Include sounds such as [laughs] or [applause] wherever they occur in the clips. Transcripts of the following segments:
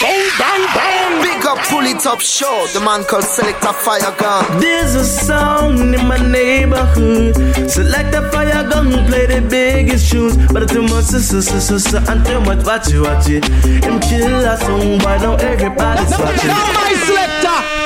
Bang, bang, bang. Big up, pull it up, show. The man called Selector Fire Gun. There's a sound in my neighborhood. Select a fire gun, play the biggest tunes. But too much, so, so, so, so, and too much, watch it, watch it. Him kill a song, why now everybody's watching. Now my selector.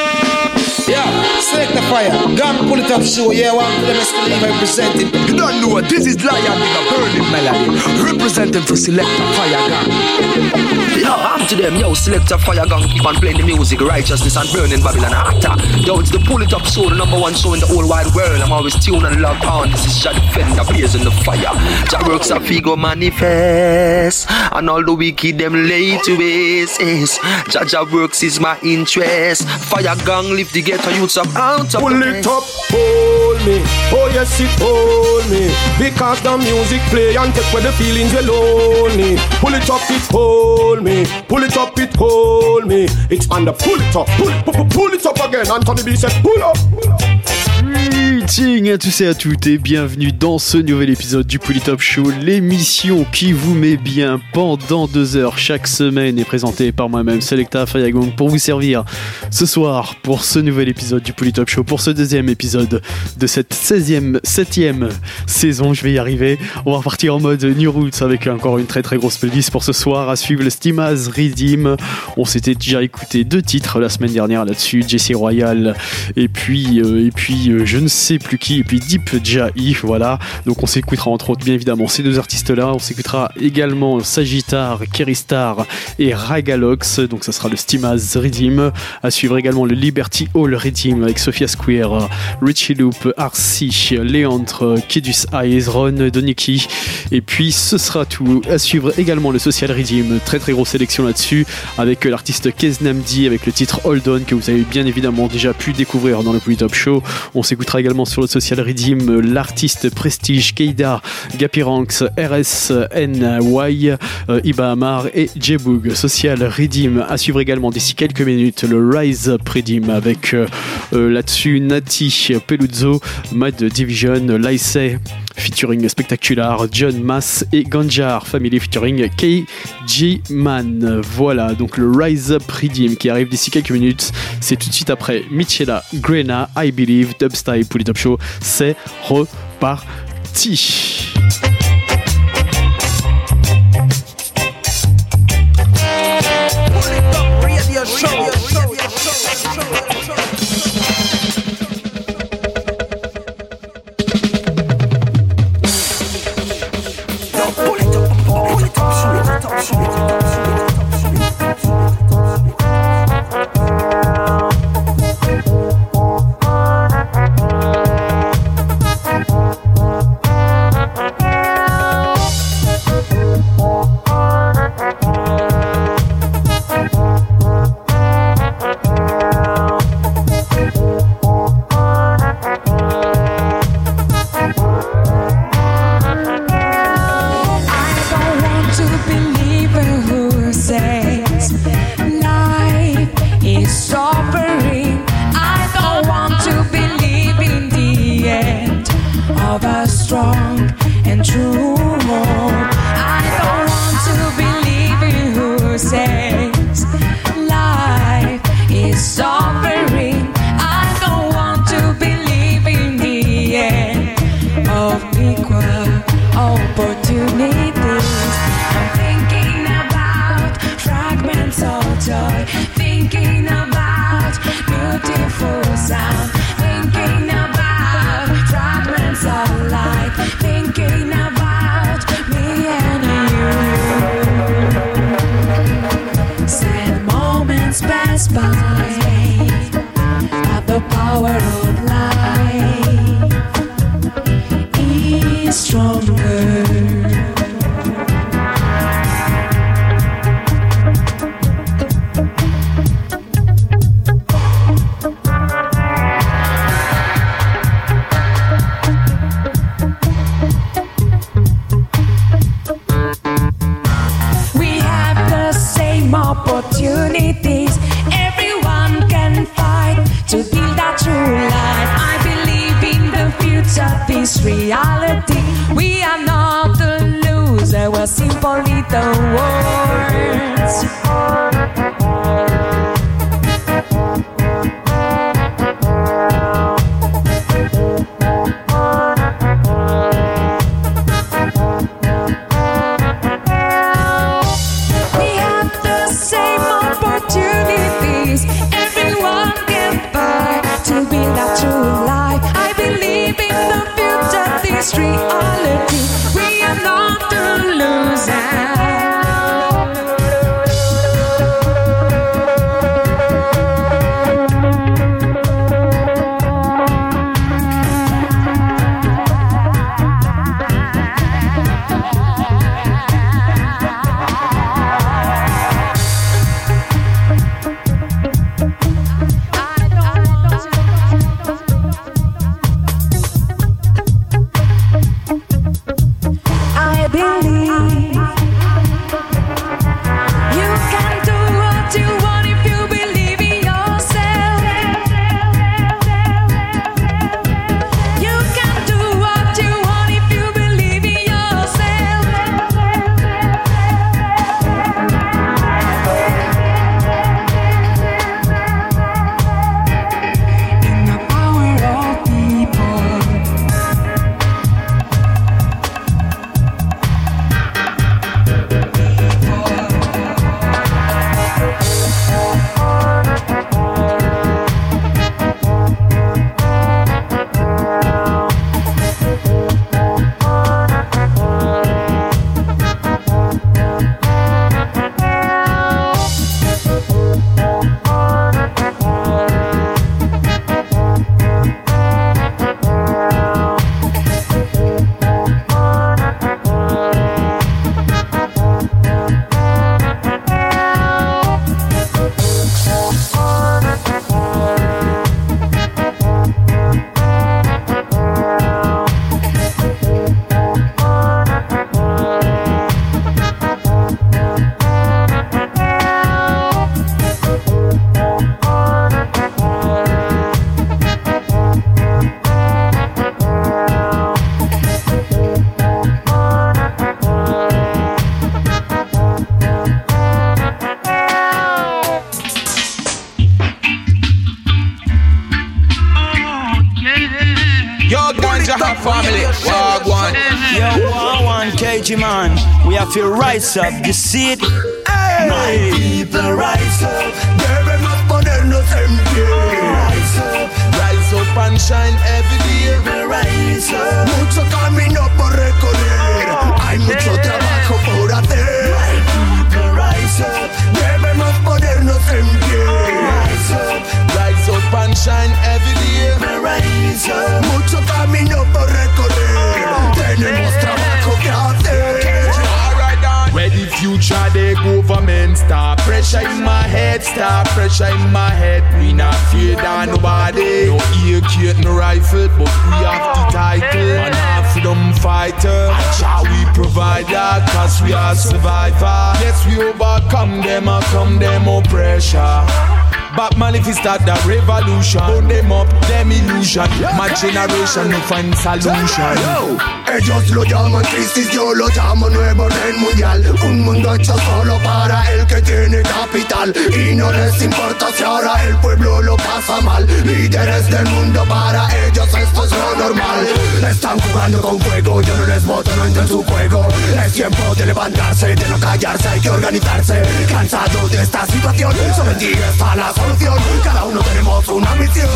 Yeah, select the fire. Gun pull it up show. Yeah, one for of them is representing. You don't know what this is Lion with a burning melody. Representing for select the fire gun. Yo, I'm to them, yo, select a fire gun, keep on playing the music, righteousness and burning Babylon actor. Yo, it's the pull it up show, the number one show in the whole wide world. I'm always tuned and locked on. This is Jah Defender, blazing the fire. Jah works a figo manifest, and all the wicked them lay to waste. Jah Jah works is my interest. Fire gang lift the ghetto youths up out of Pull it up, hold me. Oh yes, it hold me. Because the music play and take away the feelings you lonely. Pull it up, it hold me. Pull it up, it hold me. It's under pull it up, pull, pull, pull it up again. Anthony B said pull up. Pull up. Greeting à tous et à toutes et bienvenue dans ce nouvel épisode du Polytop Show, l'émission qui vous met bien pendant deux heures chaque semaine et présentée par moi-même Selecta Fayagong pour vous servir ce soir pour ce nouvel épisode du Polytop Show, pour ce deuxième épisode de cette 16e, 7e saison, je vais y arriver. On va repartir en mode New Roots avec encore une très très grosse playlist pour ce soir à suivre le Stimaz Redeem. On s'était déjà écouté deux titres la semaine dernière là-dessus, Jesse Royal et puis, euh, et puis euh, je ne sais plus qui, et puis Deep Jai, voilà. Donc on s'écoutera entre autres bien évidemment ces deux artistes-là. On s'écoutera également Sagittar, Keristar et Ragalox. Donc ça sera le Stimaz Redeem. À suivre également le Liberty Hall Redeem avec Sophia Square, Richie Loop, Arcy, Léantre, Kidus Eyes, Ron, Doniki. Et puis ce sera tout. À suivre également le Social Redeem. Très très grosse sélection là-dessus avec l'artiste Keznamdi avec le titre Hold On que vous avez bien évidemment déjà pu découvrir dans le Polytop Show. On s'écoutera également sur le Social Redeem l'artiste Prestige, Keida, Gapiranx, RSNY, euh, Iba Amar et Jeboog. Social Redeem à suivre également d'ici quelques minutes le Rise Up Redeem avec euh, euh, là-dessus Nati, Peluzzo, Mad Division, Lysay featuring Spectacular, John Mass et Ganjar Family featuring KG Man. Voilà, donc le Rise Up Redeem qui arrive d'ici quelques minutes. C'est tout de suite après Michela, Grena, I Believe, Dubstyle pour les Top Show. C'est reparti. family. Wagwan. Yo, Wagwan, KG man. We have to rise up. Hey. My people rise up. Give them up no empty. Rise up, rise up and shine every day. We rise up. Mucho camino por recorrer. Hay mucho trabajo por hacer. My people rise up. Debemos ponernos en pie. Rise up, rise up and shine every day. Up, mucho camino por recorrer, tenemos trabajo que hacer. Where the future they government start pressure in my head, start pressure in my head. We not fear of nobody. No AK, no rifle, but we have the title. And our freedom fighter. Shall we provide that? Cause we are survivor. Yes, we overcome them, and come them oppression. Batman if he start the revolution Burn them up, them illusion My generation no find solution. Ellos lo llaman crisis, yo lo llamo nuevo orden mundial. Un mundo hecho solo para el que tiene capital. Y no les importa si ahora el pueblo lo pasa mal. Líderes del mundo, para ellos esto es lo normal. Están jugando con fuego, yo no les voto, no entro en su juego. Es tiempo de levantarse, de no callarse, hay que organizarse. Cansado de esta situación, solo en ti está la Cada uno tenemos una misión.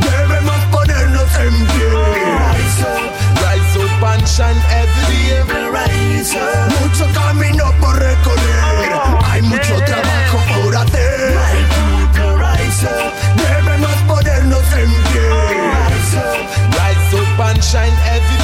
Debemos ponernos en pie Rise up, rise up and shine every Rise up, mucho camino por recorrer. Hay mucho trabajo por hacer. Rise up, debemos ponernos en pie. rise up and shine every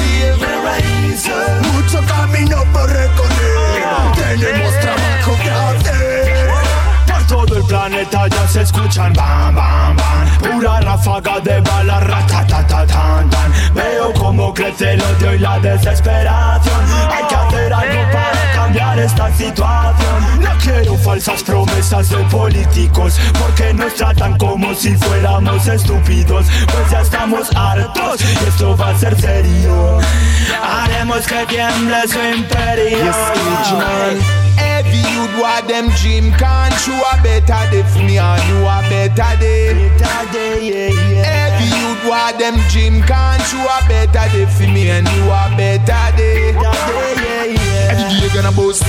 planeta ya se escuchan bam bam bam Pura ráfaga de balas ratatatan tan Veo cómo crece el odio y la desesperación Hay que hacer algo para cambiar esta situación No quiero falsas promesas de políticos Porque nos tratan como si fuéramos estúpidos. Pues ya estamos hartos y esto va a ser serio Haremos que tiemble su imperio Every youth want them dream Can't you? A better day for me and you a better day. Every youth want them dream Can't you? A better day for me and you a better day. Every day you gonna boast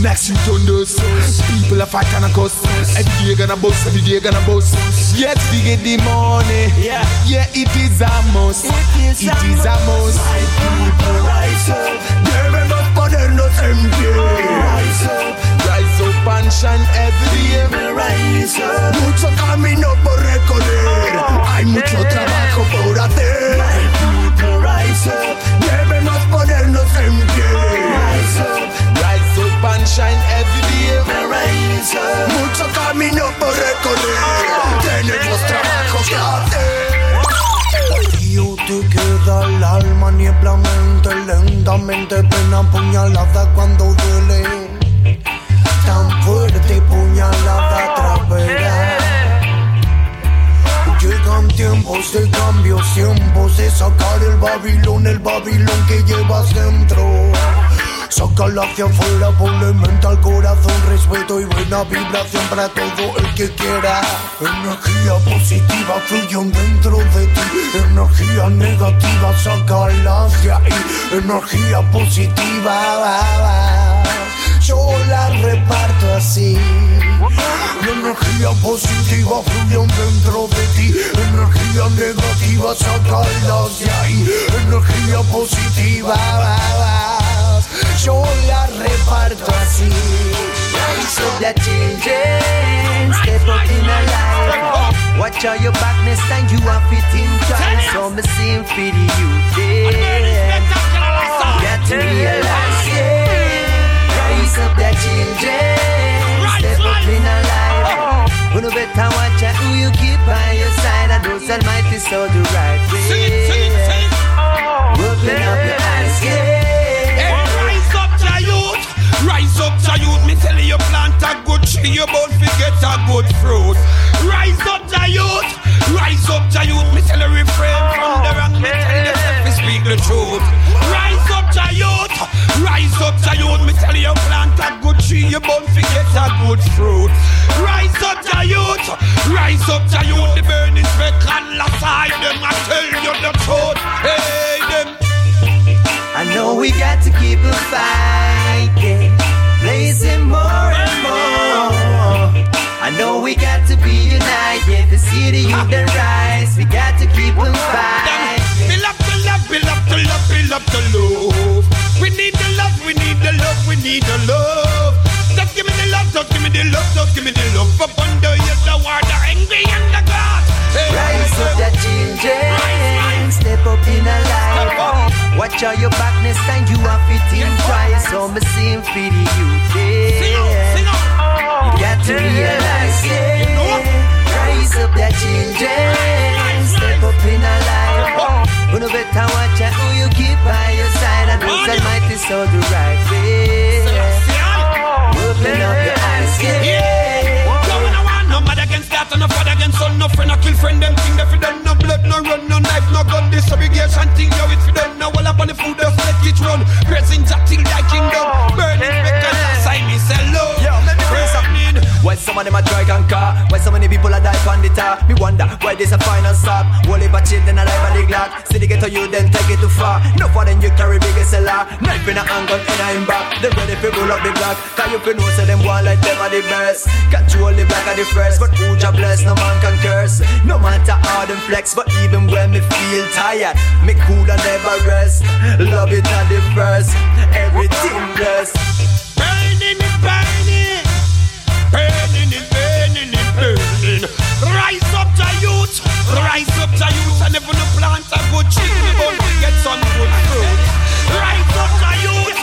Next you turn People are fighting and cuss Every day you gonna boast Every day you gonna boast Yet we get the money. Yeah, yeah it is a must. It is a must. My people rise up, debemos ponernos en pie Rise up, Shine every day Mucho camino por recorrer. Hay mucho trabajo por hacer. Rise up, debemos ponernos en pie. Rise up, and shine every day Mucho camino por recorrer. Tenemos trabajo que hacer. Te queda el alma, niebla mente Lentamente pena puñalada cuando duele Tan fuerte puñalada trapera Llegan tiempos de cambio, tiempos de sacar el Babilón, el Babilón que llevas dentro. Sácala hacia afuera, ponle mente al corazón, respeto y buena vibración para todo el que quiera. Energía positiva fluyen dentro de ti, energía negativa, sácala hacia ahí. Energía positiva, yo la reparto así. Energía positiva fluyen dentro de ti, energía negativa, sácala hacia ahí. Energía positiva, yo la reparto así. Up the children, step up in a life. Watch out your back next time you are fitting tight. So me sing for the youth. Got to realize, yeah. Up the children, step up in a life. Oh. Know better watch out who you keep by your side. And those almighty so the right way. Oh. Open up your eyes, yeah. Rise up, Jah youth. Rise up, Jah youth. Me tell you, plant a good tree, you bound to get a good fruit. Rise up, Jah youth. Rise up, Jah youth. Me tell you, refrain from the wrong. Me tell you, speak the truth. Rise Jah youth. Rise up, Jah youth. Me tell you, you plant a good tree, you bound to get a good fruit. Rise up, Jah youth. Rise up, Jah youth. The burning speck and la side them. I tell you the truth. Hey, them. And know we got to keep on fighting, blazing more and more. I know we got to be united to see the youth that rise. We got to keep on fighting. The love, the love, build up the love. We need the love, we need the love, we need the love. Just give me the love, just give me the love, just give me the love. Up under you, the war, the angry and the God. Hey. Rise up the children, step up in a life. Watch out your back next time you are fitting twice. So me sing for the youth. You got to realize, yeah. Rise up the children, step up in a life. You know better watch out who you keep by your side and who's almighty so the right way. Open up your eyes, yeah. Going around, no mother against that, no father against son, no friend, no kill friend, them thing, they for them, no blood, no run, no knife, no gun, this segregation thing, yo, it's for them, no all up on the food, just let it run, praising Jack till thy kingdom, oh, burning, because that's I miss hello, Yo, let me play something. Why some of them a try conquer? Why so many people a die on the top? Me wonder why this a final stop. Heap of children alive at the Glock. See the ghetto you then take it too far. No for them you carry biggest seller. Knife in a handgun in a him back. They ready for roll up the block. Cause you can know say them one like them are the best. Control the black of the first, but who ja bless no man can curse. No matter how them flex, but even when me feel tired, me cool and never rest. Love it at the first, everything blessed. Rise up to youth, and never no plant a good tree, to get some good fruit. Rise up to youth,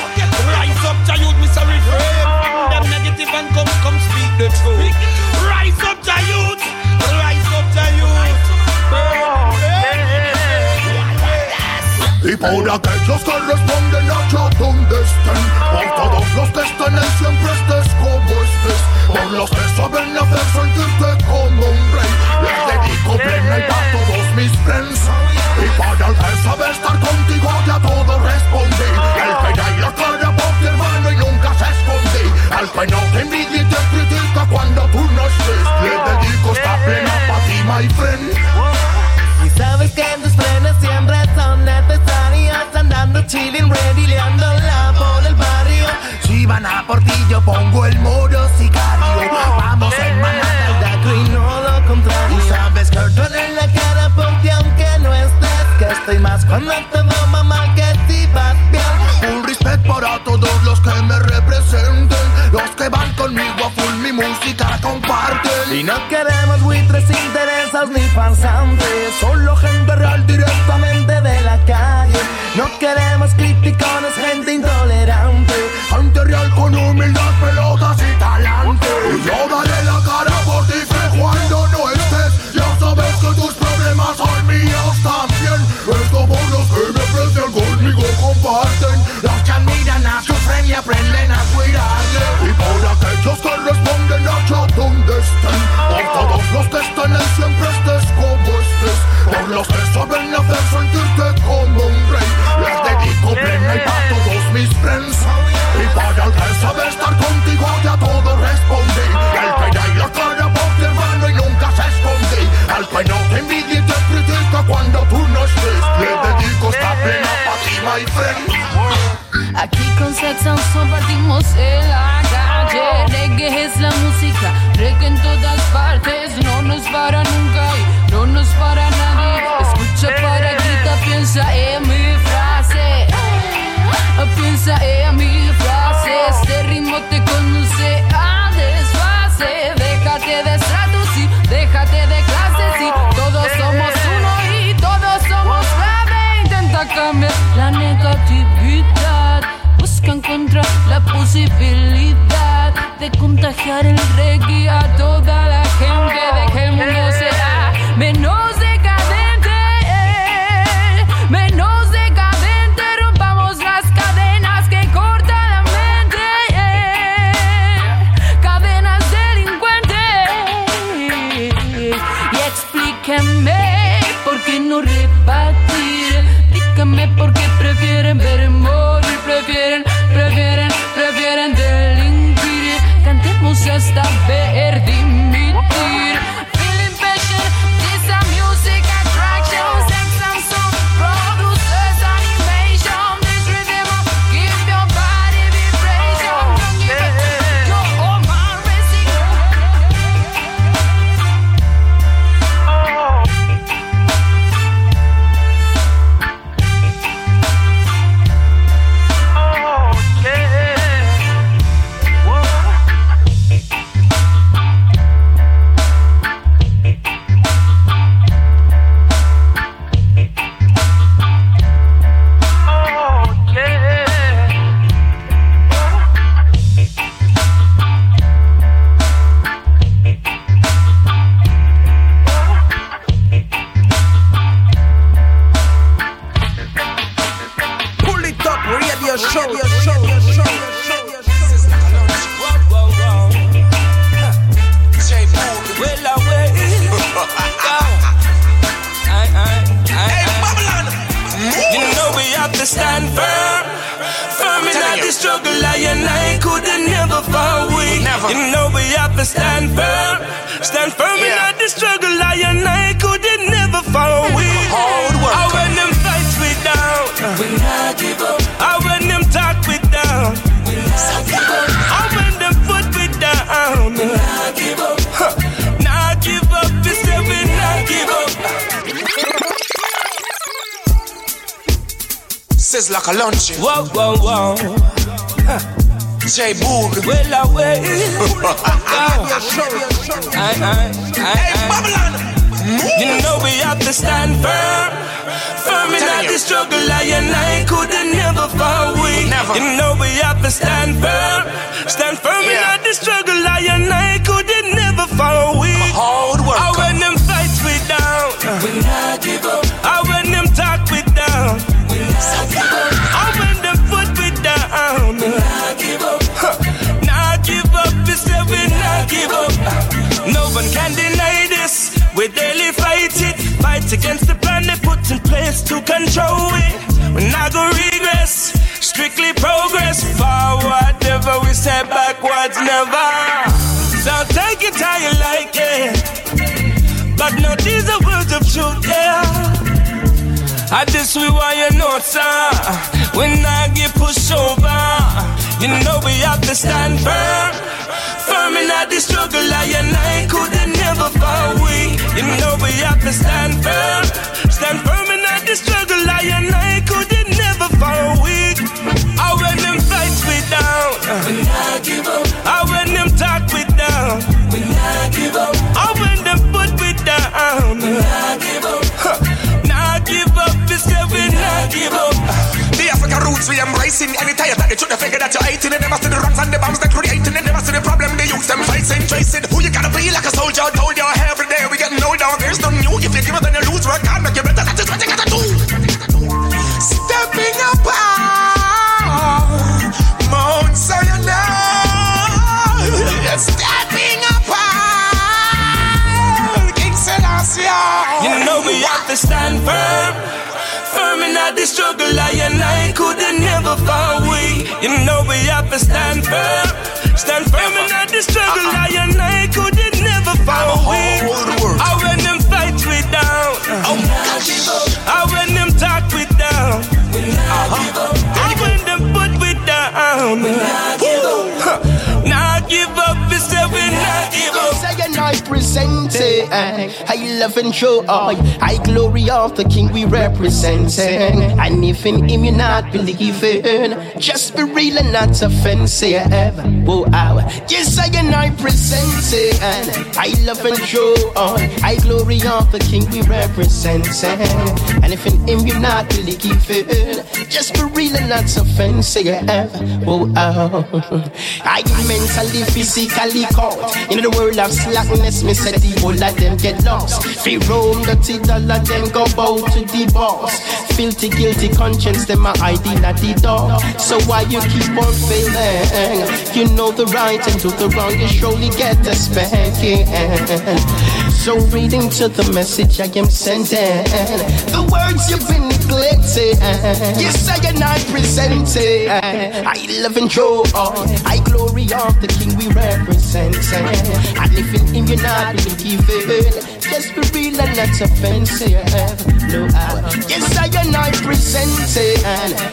rise up to youth, Mr. Refrain them negative and come, come speak the truth. Rise up to youth, rise up to youth. Y aquellos que responden a ya donde estén Por todos los que están en siempre estés como estés Por los que saben sabe estar contigo ya todo respondí. El que da la cara por ti hermano y nunca se escondí. Al que no te envidia y te critica cuando tú no estés. Le dedico esta plena para ti my friend Y sabes que tus frenes siempre son necesarias Andando chilling, ready, liándola por el barrio. Si van a por ti yo pongo el modo sicario Que estoy más cuando te veo mamá que si vas bien. Un respect para todos los que me representen. Los que van conmigo a full mi música comparten. Y no queremos buitres interesados ni farsantes Solo gente real directamente Aquí con Saxon partimos en la calle. Reggae es la música, reggae en todas partes. No nos para nunca y no nos para nadie. Escucha para grita, piensa en mi frase. Piensa en mi frase. Este ritmo te conduce a desfase. Déjate de estratos y déjate de clases y todos somos uno y todos somos clave. Intenta cambiar la negatividad. Busca encontrar la posibilidad de contagiar el reggae Says like a lunch. Whoa, whoa, whoa. J Boog. [laughs] Well away. Aye, aye, aye, Hey, aye. Babylon. You know we have to stand firm. Firm in all the struggle, I and I could never fall weak. Never. You know we have to stand firm. Stand firm in all the struggle, I and I could never fall weak. When them put we down. Not give up. Nah give up, we not give up. No one can deny this. We daily fight it, fight against the plan they put in place to control it. We not go regress, strictly progress. Forward, never we say backwards, never. So take it how you like it, but no, these are words of truth. I just we want you know. When I get pushed over, you know we have to stand firm. Firm in the struggle, I and I could never fall weak. You know we have to stand firm. Stand firm in the struggle, I and I could never fall weak. I when them fights we down. We not give up. I when them talk we down. We not give up. I when them put we down. We not give up. Not give up. The African roots we embracing Any tire that they should have figured that you're hating They never see the wrongs and the bombs they're creating They never see the problem they use them fighting Tracing who you gotta be like a soldier? Told you every day we getting older There's no new. If you give it then you lose Work hard make you better. That is what you gotta do. Stepping up ah, Mount Sinai. Stepping up ah, King Selassie. You know we have to stand firm. Firm in all the struggle, I and I could never fall weak. You know we have to stand firm. Stand firm in all the struggle, I and I could never fall weak. I when them fights we down. Oh, I when them talk we down. I when them put we down. Huh. Nah give up, we say we not give up. Say and I present it. I love and show oh. I, I glory of the King we representing. And if in him you're not believing, just be real and not offensive. Whoa, ow. Yes, I and I present it. I love and show I, I glory of the King we representing. And if in him you're not believing, just be real and not offensive. Whoa, ow. I mentally, physically caught in the world of slackness. Me say the whole of them get lost. Free roam, dirty dollar, them go bow to the boss. Filthy, guilty conscience, them are hiding at the door. So why you keep on failing? You know the right and do the wrong, you surely get a spanking. So reading to the message I am sending, the words you've been neglecting. Yes, I and I present it. I love and joy, I glory of the King we represent. And if in him you're not believing, just be real and not offensive. No, I, yes, I and I present it.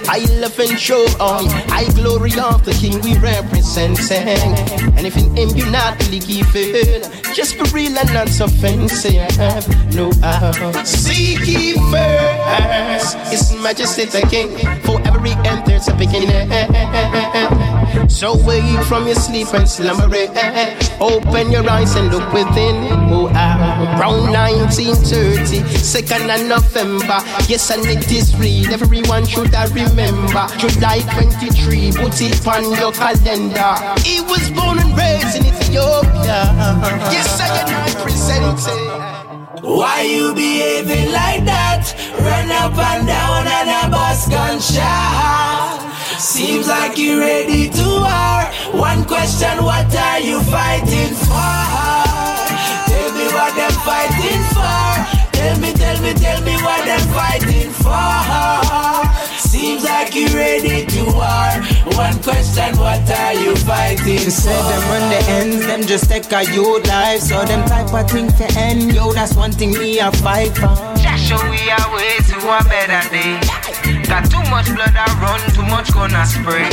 I love and show on. I glory of the King we represent. And if in him you're not believing, just be real and not offensive. No, I seek ye first His Majesty the King. For every end there's a beginning. So wake from your sleep and slumber. Open your eyes and look within. Oh, ah. Around 1930, 2nd of November. Yes, and it is real. Everyone should I remember. July 23, put it on your calendar. He was born and raised in Ethiopia. Yes, Why you behaving like that? Run up and down and a bus gunshot. Seems like you're ready to war. One question, what are you fighting for? Tell me what them fighting. Tell me, tell me, what me what them fighting for. Seems like you're ready to war. One question, what are you fighting They for? said them run the end, them just take a youth life. So them type of thing for end, yo, that's one thing we a fight for. Just show we are way to a better day. Got too much blood I run, too much gonna spray.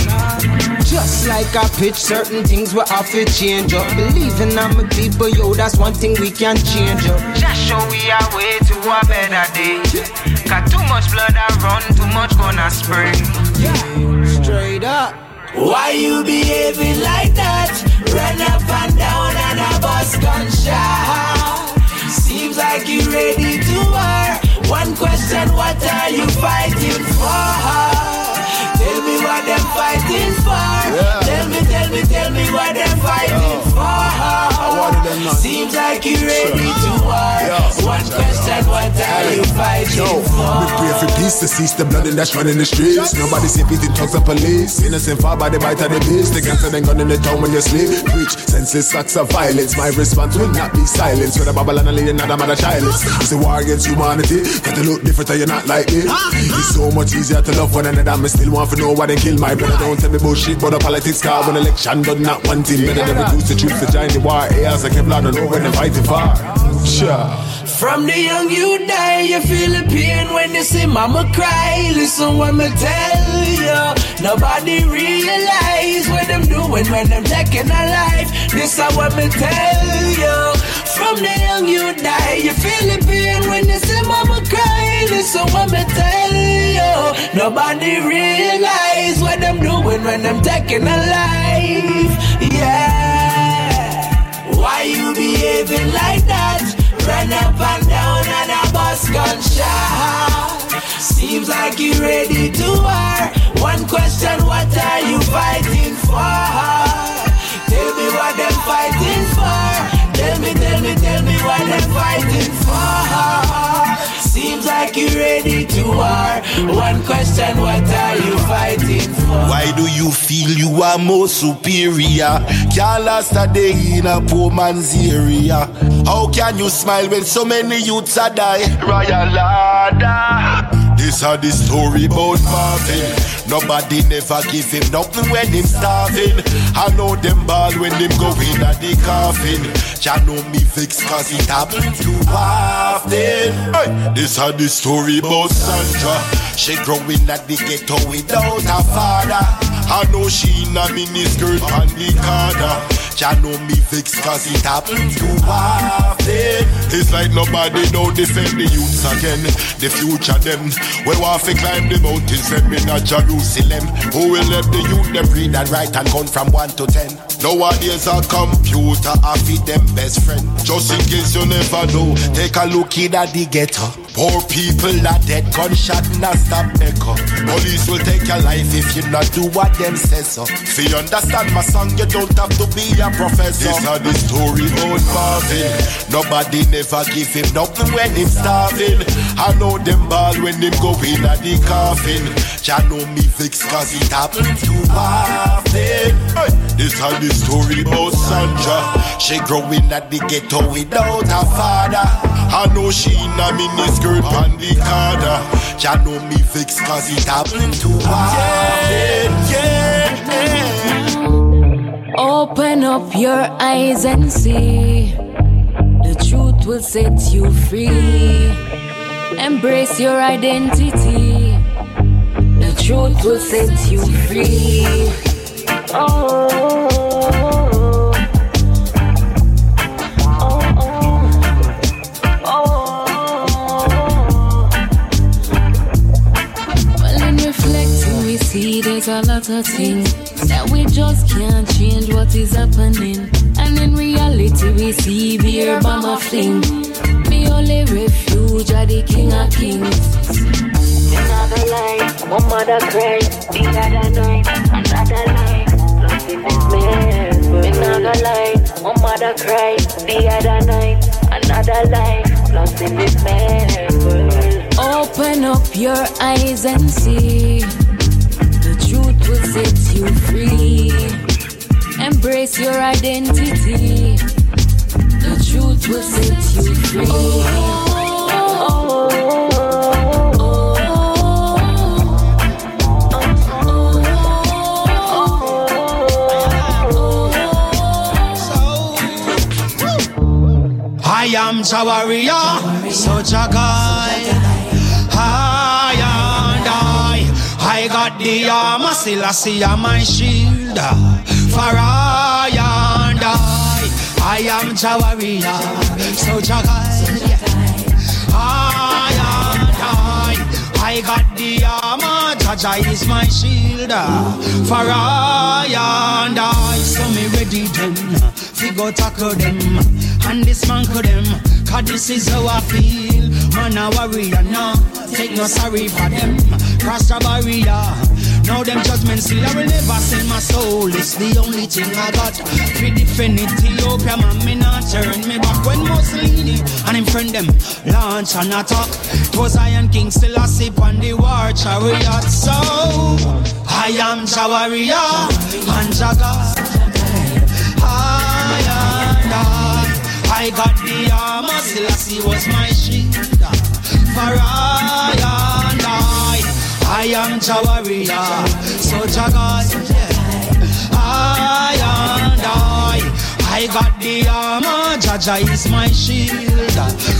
Just like I pitch, certain things we have to change up. Believing in my people, yo, that's one thing we can change up. Just show we are way to a better day. Got too much blood I run, too much gonna spray. Straight up. Why you behaving like that? Run up and down and a bus gunshot. Seems like you ready to war. One question, what are you fighting for? Tell me what they're fighting for. Tell me, tell me, tell me what they're fighting Seems like you're ready to war. One question, what are you fighting Yo, for? we pray for peace to cease the blood and that's running the streets. Nobody safe eating talks of police. Innocent fall by the bite of the beast. The gangster then gun in the town when you sleep. Preach senseless acts of violence. My response will not be silence. With a Babylon and leading not a matter childless. It's a war against humanity. Got to look different or you're not like me. It's so much easier to love one another. Me still want to know why they kill my brother. Don't tell me bullshit, but the politics car when election done not one thing. Better than reduce the truth From the young you die, you feel the pain when you see mama cry. Listen what me tell you. Nobody realize what them doing when them taking a life. This is what me tell you. From the young you die, you feel the pain when you see mama cry. Listen what me tell you. Nobody realize what them doing when them taking a life. Why you behaving like that? Run up and down and a bus gunshot. Seems like you ready to war. One question, what are you fighting for? Tell me what them fighting for. Tell me, tell me, tell me what them fighting for. Seems like you're ready to war. One question, what are you fighting for? Why do you feel you are more superior? Can't last a day in a poor man's area. How can you smile when so many youths are die? Royal Lada. This are the story about Marvin. Nobody never give him nothing when him starving. I know them ball when them go in at the coffin. Ya know me fix cause it happened too often. Hey, this are the story about Sandra. She growing at the ghetto without a father. I know she in a miniskirt on the corner. Ya know me fix cause it happened too often. It's like nobody know defend the youths again. The future them. We want to climb the mountains them in a Jerusalem. Who will let the youth them read and write and count from 1 to 10? Nowadays a computer I feed them best friend. Just in case you never know, take a look in at the ghetto. Poor people are dead, gunshot not stop echo. Police will take your life if you not do what them says so. If you understand my song, you don't have to be a professor. This are the story about Marvin. Nobody never give him nothing when him starving. I know them ball when him go in at the coffin. Ya know me fix cause it happened too often. Hey, this are the story about Sandra. She growing at the ghetto without a father. I know she in a miniskirt on the corner. Ya know me fix cause it happened too often. Yeah, Open up your eyes and see. Will set you free. Embrace your identity. The truth will set you free. Oh, oh. oh, oh, oh. Reflecting, we see there's a lot of things that we just can't change what is happening. And in reality, we see beer bomber fling. Me only refuge are the king of kings. Another life, one mother cry. The other night, another life. Lost in this mess. Another life, one mother cry. The other night, another life. Lost in this mess. Open up your eyes and see. The truth will set you free. Embrace your identity. The truth will set you free. Oh, oh, oh, I am Jawaria, so Jagai. I and I, I got the armor, still I see my shield. For I and I, I am Jawaria, so Jagai. I and I, I got the armor, Jaja is my shield. For I and I, so me ready then, figure tackle them and dismantle them. Cause this is how I feel. Man, a warrior now. Take no sorry for them. Cross the barrier. Now them judgments still I will never sell my soul. It's the only thing I got. We defend Ethiopia, man, me not turn me back. When Mussolini and him friend them launch an attack. Was Iron King still a sip on the war chariot. So I am Jawaria and Jaga. I and I, I got the armor, Selassie was my shield. For I and I, I am Jawaria, so Jagai. I and I, I got the armor, Jaja is my shield.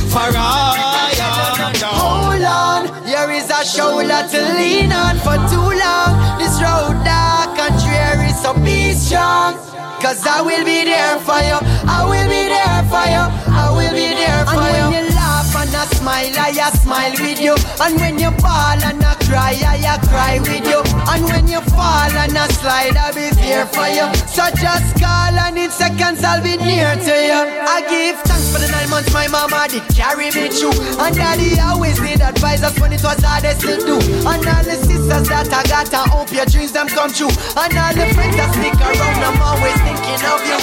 For I and I. Hold on, here is a shoulder to lean on for too long. This road dark and dreary, so be strong. Cause I will be there for you. I will be there for you. I will be there for and you. And when you laugh and I smile, I smile with you. And when you fall and I cry, I cry with you. And when you fall and I slide, I'll be there for you. So just call and in seconds I'll be near to you. I give thanks for the nine months my mama did carry me through. And daddy always did advise us when it was hardest to do. And all the sisters that I got, I hope your dreams them come true. And all the friends that stick around, I'm always thinking of you.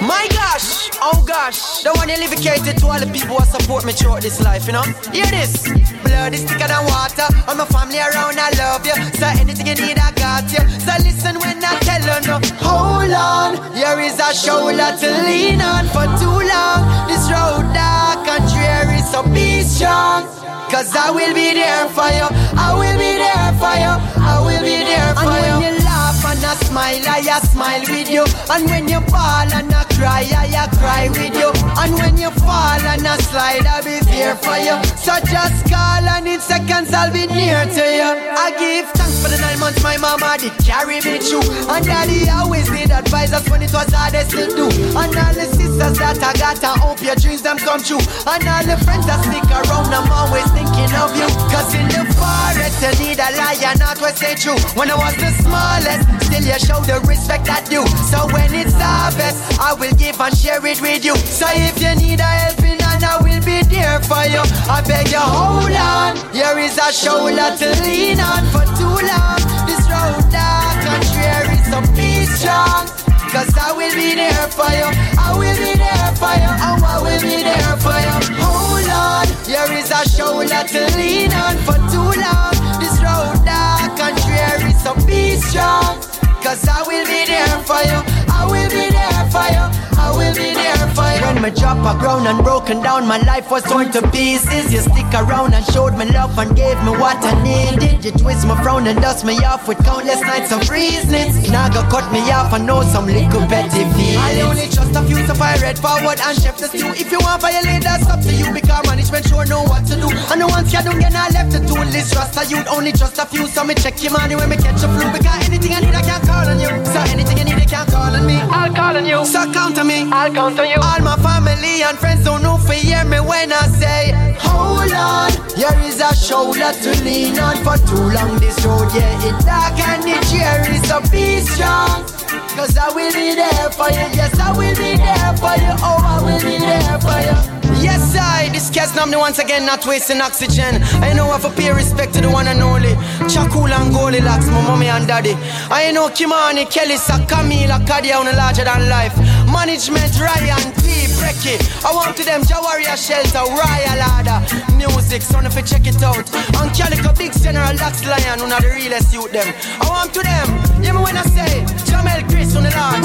My gosh, oh gosh, the one dedicated to all the people who support me throughout this life, you know. Hear this, blood is thicker than water. All my family around, I love you. So anything you need, I got you. So listen when I tell you, no. Hold on, here is a shoulder to lean on for too long. This road dark and dreary, so be strong. Cause I will be there for you. I will be there for you. I will be there for you. and. When you laugh and I smile, I smile with you. And when you fall and I cry, I cry with you. And when you fall and I slide, I'll be there for you. So just call and in seconds I'll be near to you. I give thanks for the nine months my mama did carry me through. And daddy always did advise us when it was hardest to do. And all the sisters that I got, I hope your dreams them come true. And all the friends that stick around, I'm always thinking of you. Cause in the forest, you need a lion, not what say true. When I was the smallest, still you show the respect I do. So when it's harvest, I will give and share it with you. So if you need a helping hand, I will be there for you. I beg you, hold on. Here is a shoulder to lean on for too long. This road dark and dreary, so be strong. Cause I will be there for you. I will be there for you. Oh, I will be there for you. Hold on. Here is a shoulder to lean on for too long. This road dark and dreary, so be strong. Cause I will be there for you. I will be there for you. I will be there for you. When my drop a ground and broken down, my life was torn to pieces. You stick around and showed me love and gave me what I needed. You twist my frown and dust me off with countless nights of reasons. Now go cut me off, I know some little petty feelings. I only trust a few, so I read forward and chef the stew. If you want violate, that's up to you. Because management sure know what to do. And the ones you don't get, I left the tool list. Trust a youth, only trust a few. So me check your money when me catch a flu. Because anything I need, I can call on you. So anything you need, I can call on me. I'll call on you. So count on me. I'll count on you. All my family and friends don't know for hear me when I say, Hold on. Here is a shoulder to lean on for too long. This road, yeah, it dark and it dreary. So be strong. Cause I will be there for you. Yes, I will be there for you. Oh, I will be there for you. Yes, I, this cast me once again, not wasting oxygen. I know I have to pay respect to the one and only. Chakul and Goldilocks, my mommy and daddy. I know Kimani, Kelly, Camila, Kadia, on larger than life. Management, Ryan, T, Brecky. I want to them, Jawaria Shelter, Royal Ladder. Music, son if you check it out. And Calico, Big General, Lax Lion, one of the realest youth them. I want to them, hear me when I say, Jamel Chris on the large.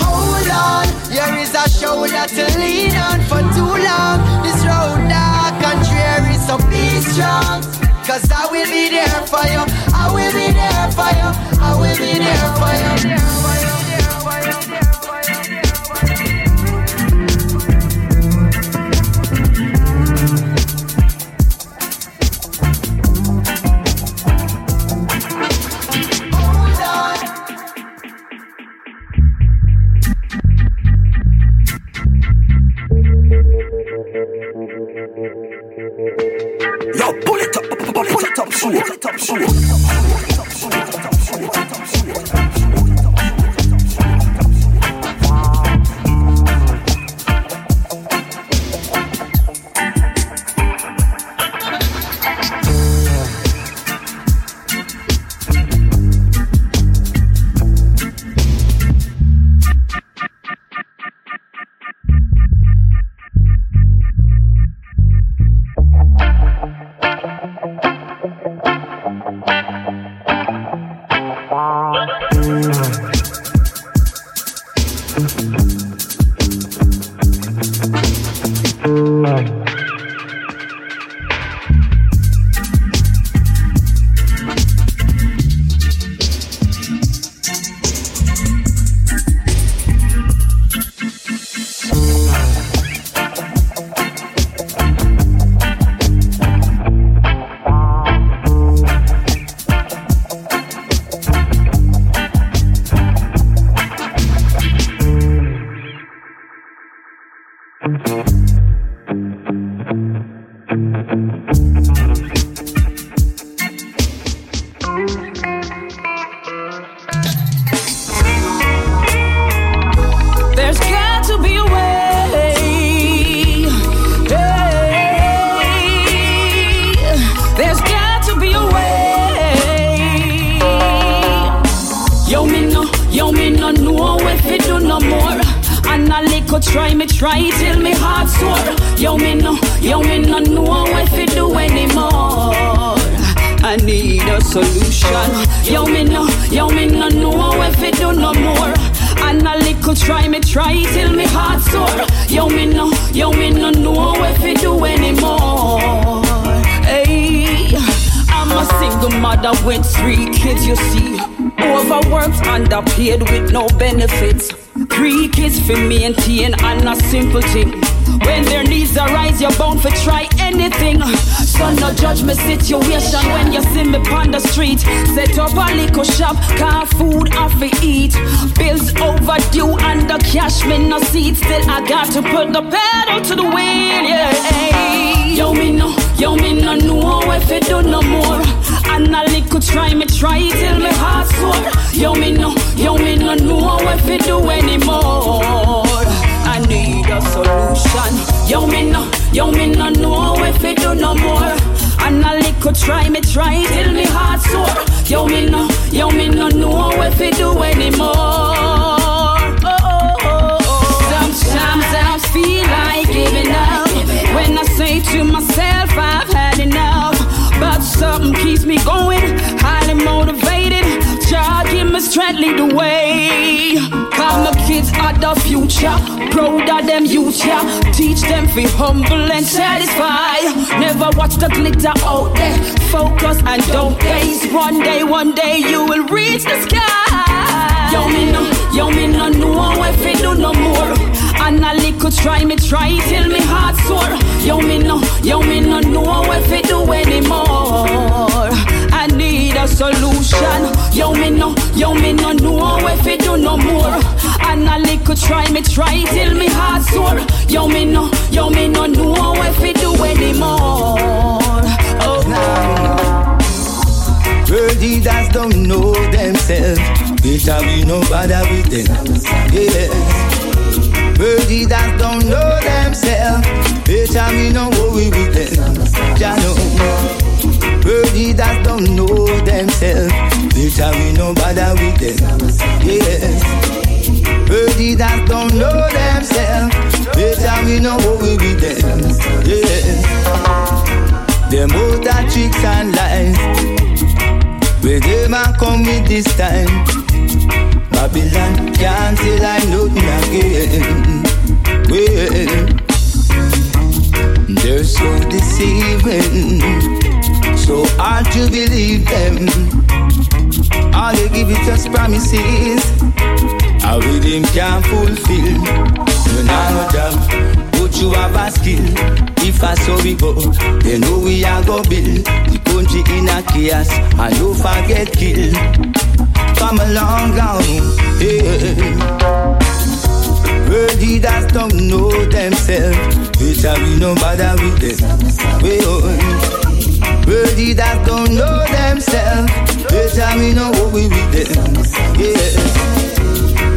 Hold on, here is a shoulder to lean on for too long. This road dark and dreary, so be strong. Cause I will be there for you. I will be there for you. I will be there for you. There's me try till me heart sore. Yo me no, yo me no know if it do anymore. Oh no. World leaders don't know themselves. Better we no bother with them. Yeah. World leaders don't know themselves. Better we no worry with them. Ya know. World leaders don't know themselves. Better we no bother with them. Yeah. World leaders don't know themselves. Better we no worry be them. Yeah. Oh, them out of tricks and lies. Where them a come with this time Babylon can't say like nothing again Well They're so deceiving So hard to believe them All they give is just promises How with him can't fulfill You know no job but you have a skill. If I saw we go, they know we are go build the country in a chaos and no forget kill. Come along down, hey. World leaders don't know themselves. Better we no bother with them. Oh. We. Birdie that don't know themselves. Better we know what we with them. Yeah.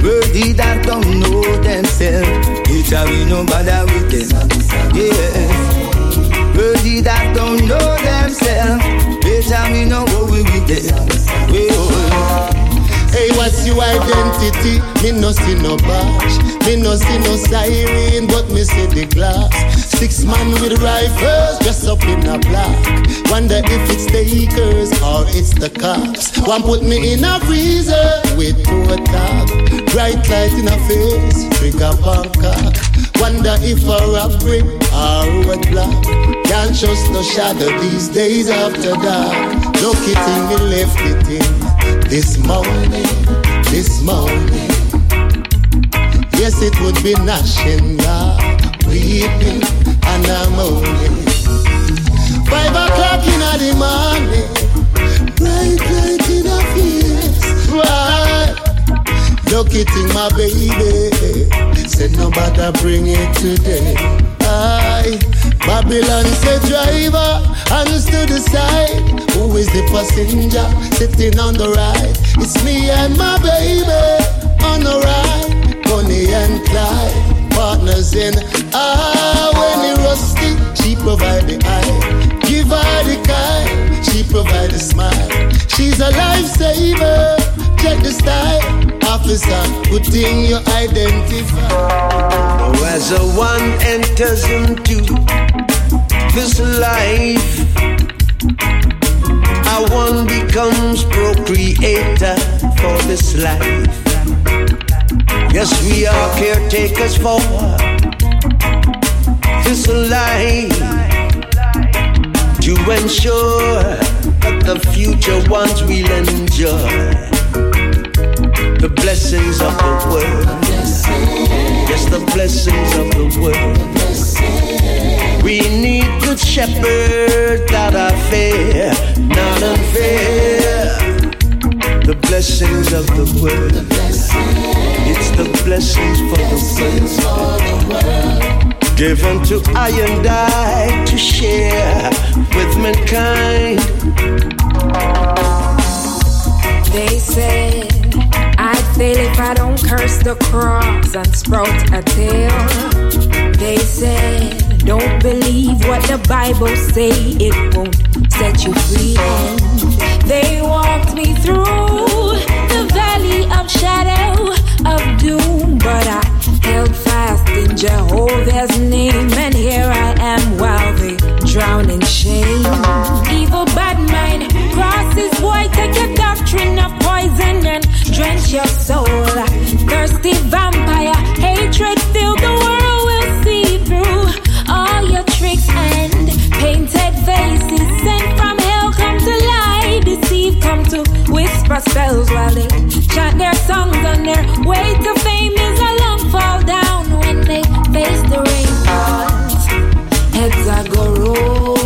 Birdie that don't know themselves. Better we know bother with them. Yeah. Birdie that don't know themselves. Better we know what we with them. Yeah. Hey, what's your identity? Me no see no bash, me no see no siren, but me see the glass. Six man with rifles, dressed up in a black. Wonder if it's the Akers or it's the cops. One put me in a freezer with two top. Bright light in a face, trigger Bangkok. Wonder if a rap brick or road block. Can't trust no shadow these days after dark. Lucky thing me left it in this morning, this morning. Yes, it would be gnashing, yeah, weeping and I'm moaning. Five o'clock in the morning, bright light in the face, right? Lucky thing, my baby, said nobody bring it today. Aye. Babylon say driver, hands to the side. Who is the passenger sitting on the right? It's me and my baby on the right. Bonnie and Clyde, partners in. Ah, when he rusty, she provide the eye. Give her the kind, she provide the smile. She's a lifesaver. Check the style, officer. Good thing you identify. Oh, as a one enters into this life, a one becomes procreator for this life. Yes, we are caretakers for this life to ensure that the future ones will enjoy the blessings of the world. Yes, the blessings of the world. We need good shepherds that are fair, not unfair. The blessings of the world. It's the blessings for the world. Given to I and I to share with mankind. They I'd fail if I don't curse the cross and sprout a tail. They said don't believe what the Bible say, it won't set you free. They walked me through the valley of shadow of doom, but I held fast in Jehovah's name, and here I am while they drown in shame. Evil bad mind crosses white, take your doctrine of poison and drench your soul. Like thirsty vampire, hatred fill the world will see through all your tricks and painted faces sent from hell come to lie, deceive, come to whisper spells while they chant their songs on their way to fame is a long fall down when they face the rain. Heads are go roll.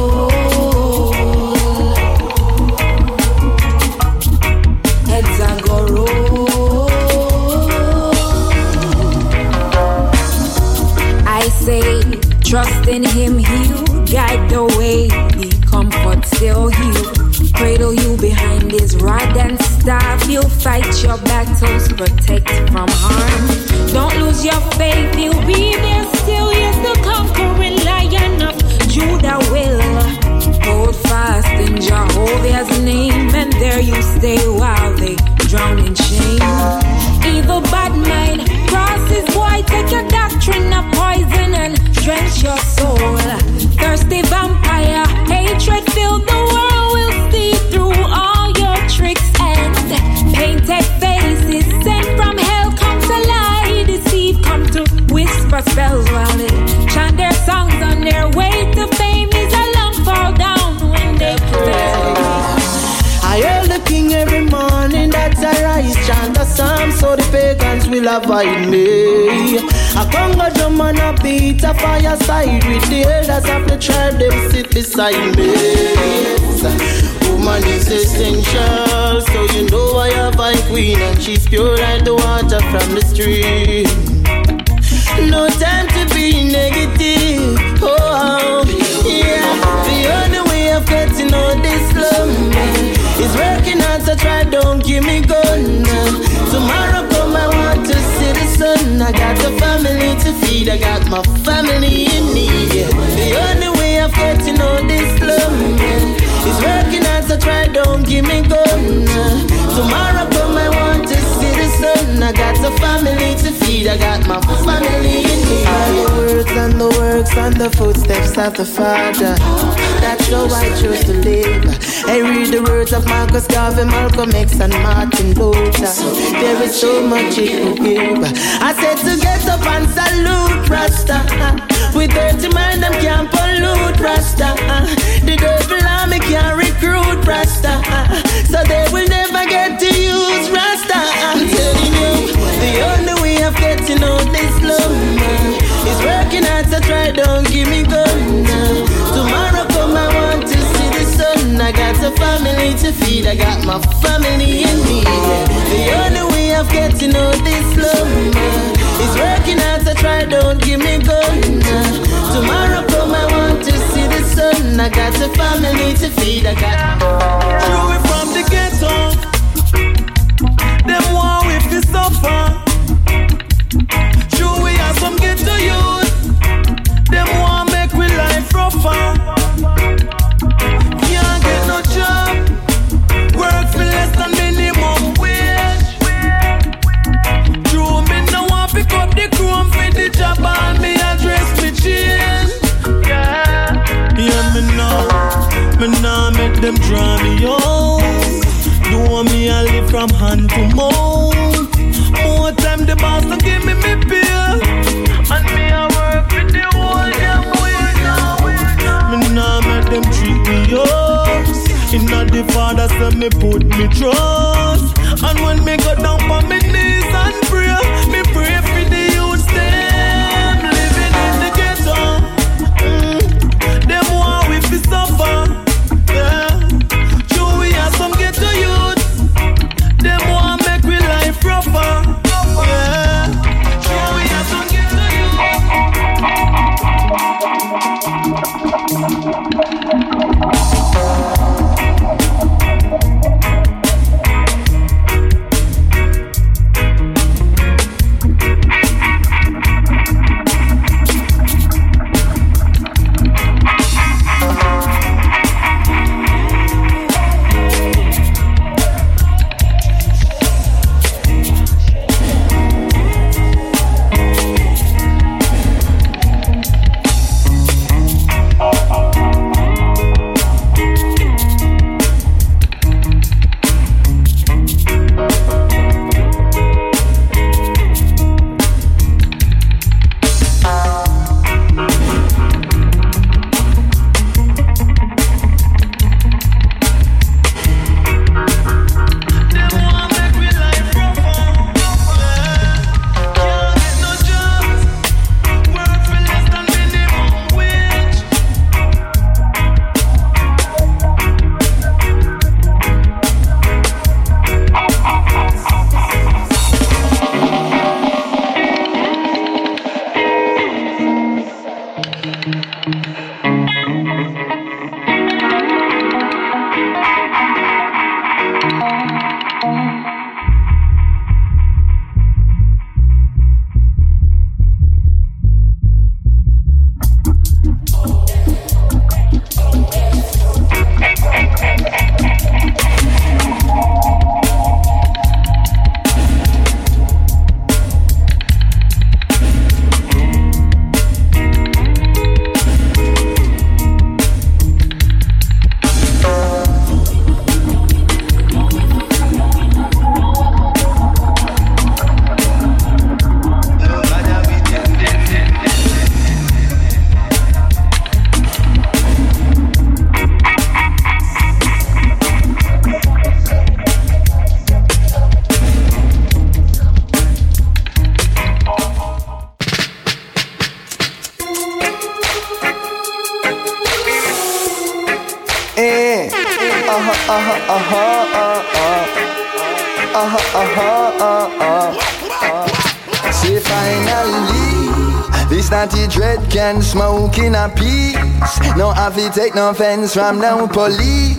Trust in Him, He'll guide the way. Be comfort, still He'll cradle you behind His rod and staff. He'll fight your battles, protect from harm. Don't lose your faith, He'll be there still. Yes, the conquering Lion of Judah will hold fast in Jehovah's name, and there you stay while they drown in shame. Evil bad mind crosses white, take your doctrine of poison and drench your soul. Thirsty vampire, hatred fill the world will see through all your tricks and painted faces sent from hell come to lie, deceive, come to whisper spells while they chant their songs on their way so the pagans will avoid me. A Congo drum and a beat, a fireside with the elders of the tribe, them sit beside me. Woman is essential, so you know I have my queen, and she's pure like the water from the stream. No time to be negative. Oh, yeah. The only way of getting all this love is working hard, so try, don't give me gun got a family to feed. I got my family in need. The only way of getting all this love is working hard to try. Don't give me gun. Tomorrow come, I want to see sun. I got a family to feed. I got my family in need. All the words and the works and the footsteps of the Father. That's how I choose to live. I read the words of Marcus Garvey, Malcolm X, and Martin Luther. There is so much it could give. I said to get up and salute Rasta. With dirty mind, them can't pollute Rasta. The devil army can't recruit Rasta. So they will never get to use Rasta. I'm telling you, the only way of getting out this love is working hard to try. Don't give me gun. Tomorrow come, I want to see the sun. I got a family to feed. I got my family in me. The only way of getting out this love is working hard to try. Don't give me gun. Tomorrow come, I want to see the sun. I got a family to feed. I got. True, we from the ghetto. Them want we fi suffer. True, we are some ghetto youth. Them want make we life rougher. Can't get no job. Work for less than minimum wage. True, me no want pick up the chrome for the job and me address me change. Yeah, yeah, me know. Me nah make them draw me out. Do me a live from hand to mouth. More time the boss don't give me me bill, and me a work with the whole damn week. Me nah make them treat me up. Inna the father say me put me trust, and when me go down on me knees and pray, me natty dread can smoke in a peace. No have take no offense from no police.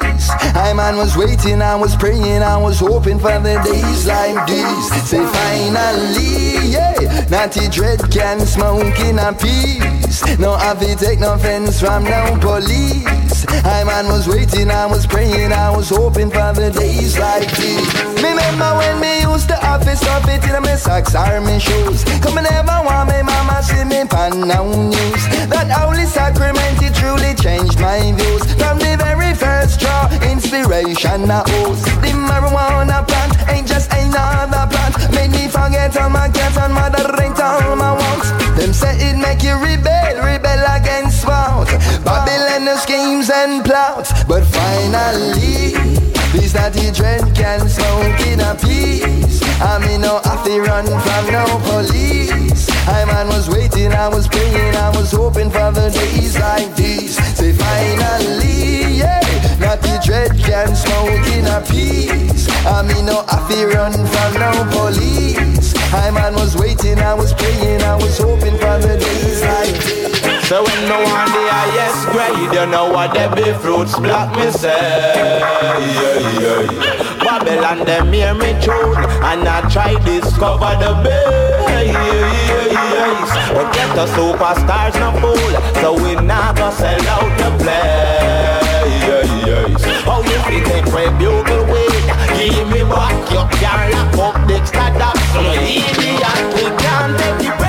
I man was waiting, I was praying, I was hoping for the days like this. Say finally, yeah, Natty dread can smoke in a peace. No have take no offense from no police. I man was waiting, I was praying, I was hoping for the days like these. Remember when me used to have this stuff it in my socks or my shoes. Come and never want me mama see me pan now news. That holy sacrament it truly changed my views. From the very first draw, inspiration I owes. The marijuana plant ain't just another plant. Made me forget all my cats and moderate all my wants. Them say it make you rebel, rebel against what? Babylon schemes and plots. But finally, this natty dread can smoke in a peace. I mean, no, to run from no police. I man was waiting, I was praying, I was hoping for the days like these. Say finally, yeah, natty dread can smoke in a peace. I mean, no, to run from no police. I man was waiting, I was praying, I was hoping for the days like these. So when no one the highest grade, you know what they be fruits black me say. Babylon them hear me tune, and I try discover the bass. But get the superstars no fool, so we never sell out the place. Oh, you fi take bugle weed, give me back your can't lock up the start So idiot, we can't take the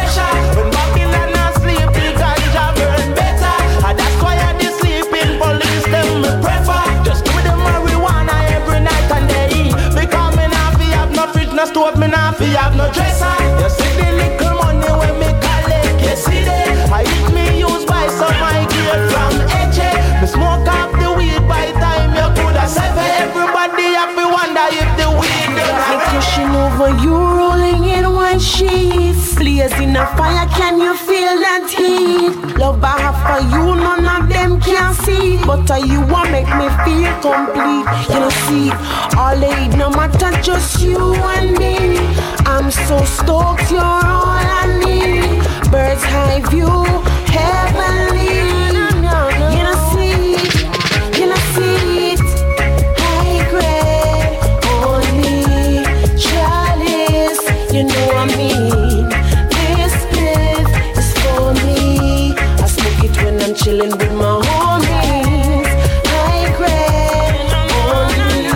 stove, me nah fi have no dresser. You see the little money when me collect, you see that? I hit me use by some my gear from Eche. Me smoke up the weed by time you coulda said everybody happy wonder if the weed pushing over you, rolling in one sheet. Blazing a fire, can you feel that heat? Love I have for you, none of them can see. But uh, you want make me feel complete. You know, see, all need, no matter just you and me. I'm so stoked, you're all I need. Bird's high view, heavenly. Chilling with my homies. High grade, only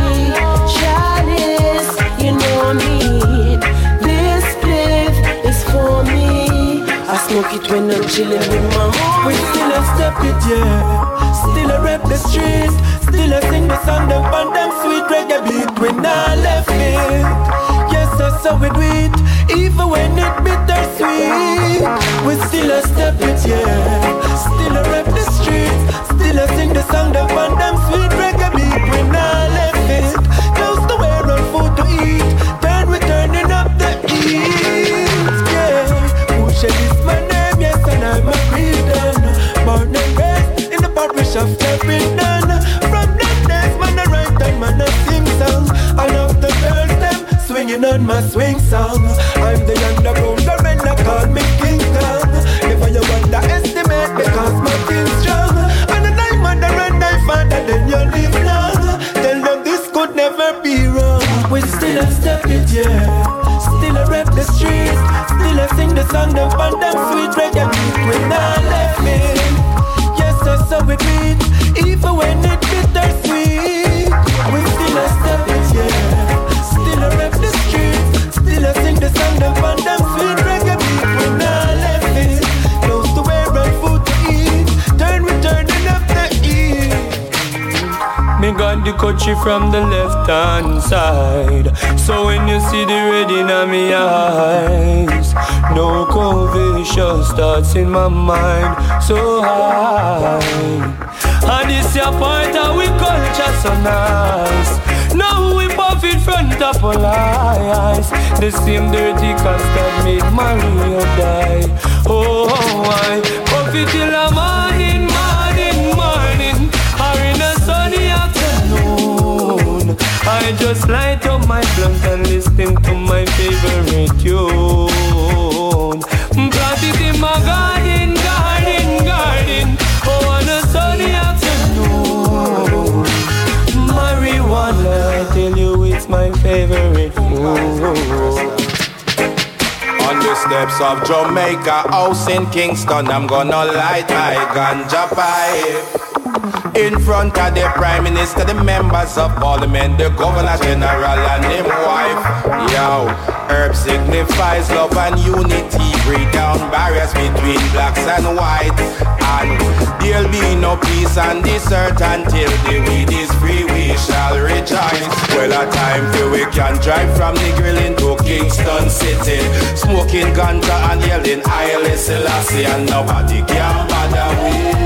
chalice, you know I mean. This spliff is for me. I smoke it when I'm chilling with my homies. We still a step it, yeah. Still a rep the street. Still a sing the song, them on them sweet reggae beat. We not left it. Yes, that's how we do. Even when it bittersweet. We still a step it, yeah. Still a rep the streets, Still a sing the song, them on them sweet reggae beat. We not left it. Close to wear and food to eat. Turn we turning up the heat. Yeah. Push it is my name, yes, and I'm a freedom. Born and raised in the parish of Sheridan. Swinging on my swing song. I'm the underground, that call me King Kong. Never you underestimate because my king strong. And the diamond, the run, I find that then you live long. Tell them this could never be wrong. We still a step it, yeah. Still a rep the streets. Still a sing the song, them on them sweet reggae. We not the from the left hand side. So when you see the red in my eyes, no conviction starts in my mind so high. And this your point of we culture so nice. Now we puff in front of all eyes. The same dirty custard made Maria die. Oh, I puff it till the Just light up my blunt and listen to my favorite tune. Plant it in my garden, garden, garden. Oh, on a sunny afternoon. Marijuana, I tell you, it's my favorite food. On the steps of Jamaica, house in Kingston. I'm gonna light my ganja pipe. In front of the Prime Minister, the members of Parliament, the Governor General and him wife. Yo, herb signifies love and unity. Break down barriers between blacks and whites. And there'll be no peace on this earth until the weed is free. We shall rejoice. Well, a time till we can drive from the grill into Kingston City. Smoking ganja and yelling, I Selassie, and nobody can bother we.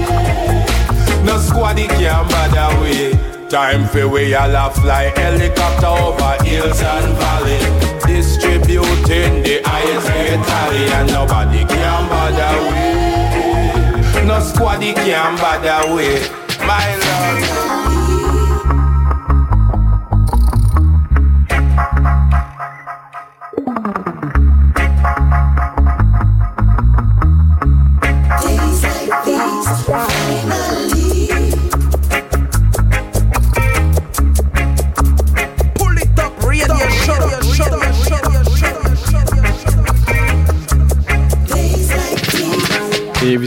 No squaddy can bother we. Time for we all a fly helicopter over hills and valley. Distributing the highest tally and nobody can bother we. No squaddy can bother we. My lord.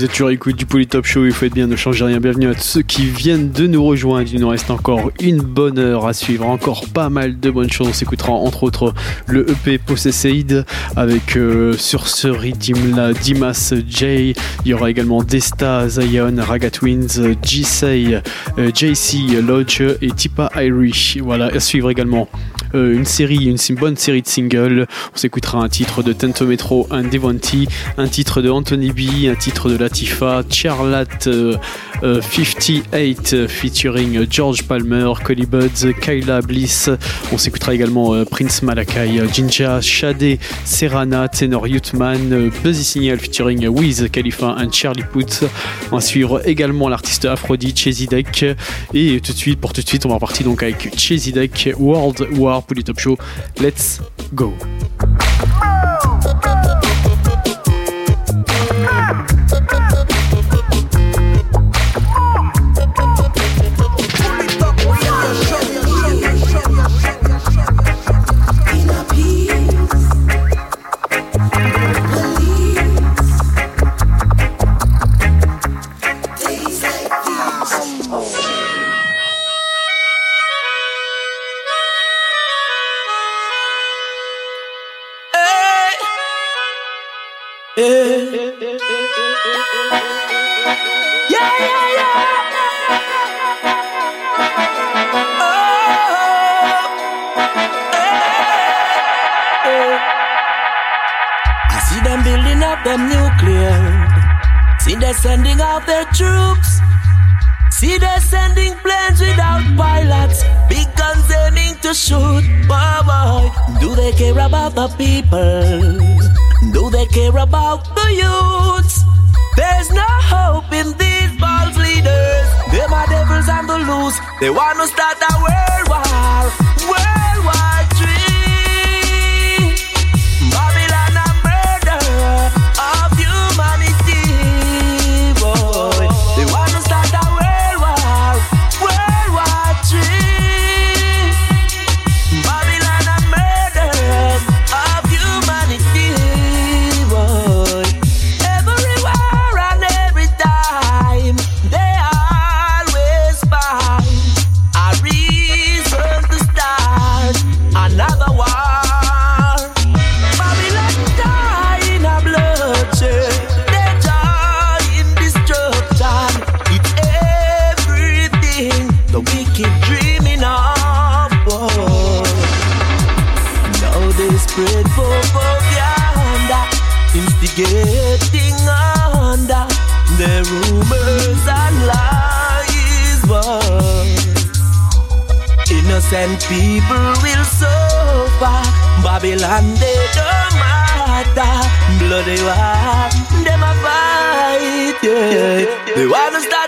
Êtes toujours à l'écoute du Polytop Show, il faut être bien, ne changez rien. Bienvenue à tous ceux qui viennent de nous rejoindre. Il nous reste encore une bonne heure à suivre, encore pas mal de bonnes choses. On s'écoutera entre autres le EP Possessed avec euh, sur ce rythme là Dimas J. Il y aura également Desta, Zion, Raga Twins, G-Say, euh, JC Lodge et Tipa Irish. Voilà, à suivre également euh, une série, une bonne série de singles. On s'écoutera un titre de Tento Metro, un Devonti, un titre de Anthony B, un titre de Latifa, Charlotte euh, euh, 58 euh, featuring George Palmer, Collie Buds, Kyla Bliss. On s'écoutera également Prince Malakai, Jinja, Shade, Serrana, Tenor Youthman, Buzzy Signal featuring Wiz Khalifa and Charlie Puth. On va suivre également l'artiste Aphrodite, Chezidek. Et tout de suite, pour tout de suite, on va repartir donc avec Chezidek, World War pour les Top Show. Let's go! Shoot. Boy, boy. Do they care about the people? Do they care about the youths? There's no hope in these false leaders. Them are my devils on the loose. They want to start a world war. World War Babylon, they don't matter. Bloody war, them a fight. Yeah. They wanna start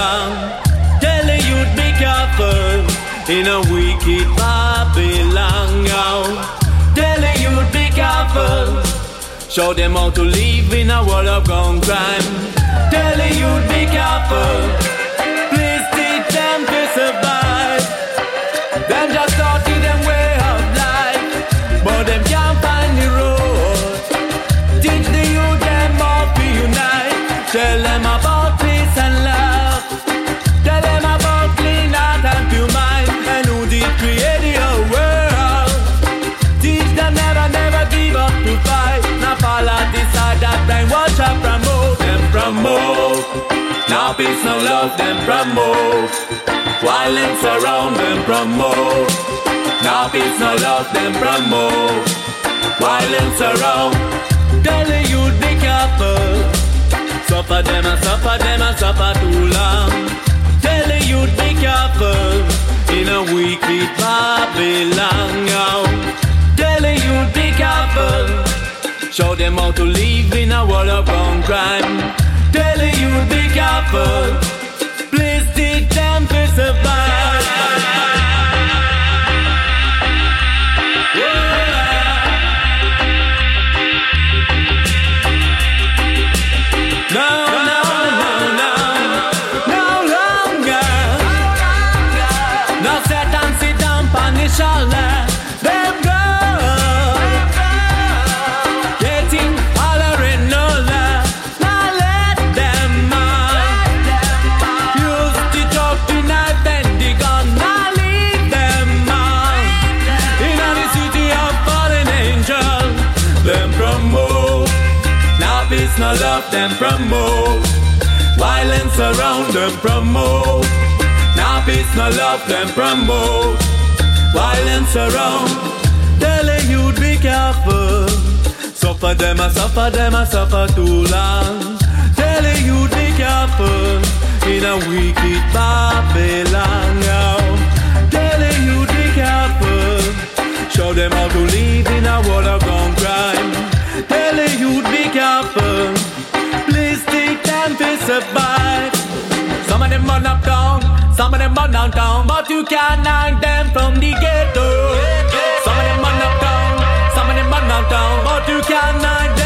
long. Tell the youth be careful. In a wicked Babylon now. Tell the youth be careful. Show them how to live in a world of gun crime. Tell youth be careful. Please teach them to survive. Now peace, no love, them promote. Violence around them promote. Now peace, no love, them promote. Violence around. Tell the youth be careful. Suffer them and suffer them and suffer too long. Tell the youth be careful. In a wicked Babylon now. Tell the youth be careful. Show them how to live in a world of crime. The youth be careful. Please teach them to survive. Them promote. Violence around them promote. Now peace, no love, them promote. Violence around. Tell the youth be careful. Suffer them I suffer them I suffer too long. Tell the youth be careful. In a wicked Babylon now. Tell the youth be careful. Show them how to live in a world of crime. Tell the youth be careful. To survive. Some of them run up down, some of them run downtown, but you can't hide them from the ghetto. Some of them run up down, some of them run downtown, but you can't hide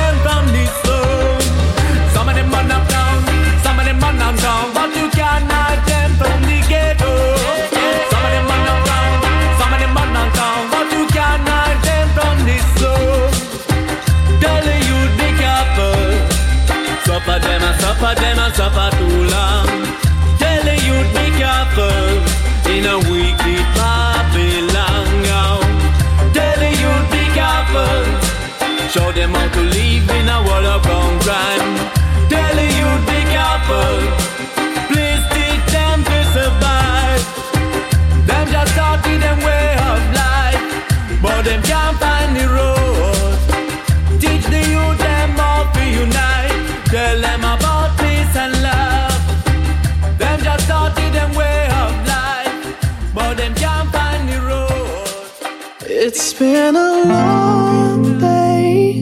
suffer them and suffer too long. Tell the youth be careful. In a wicked Babylon. Tell the youth be careful. Show them how to been a long day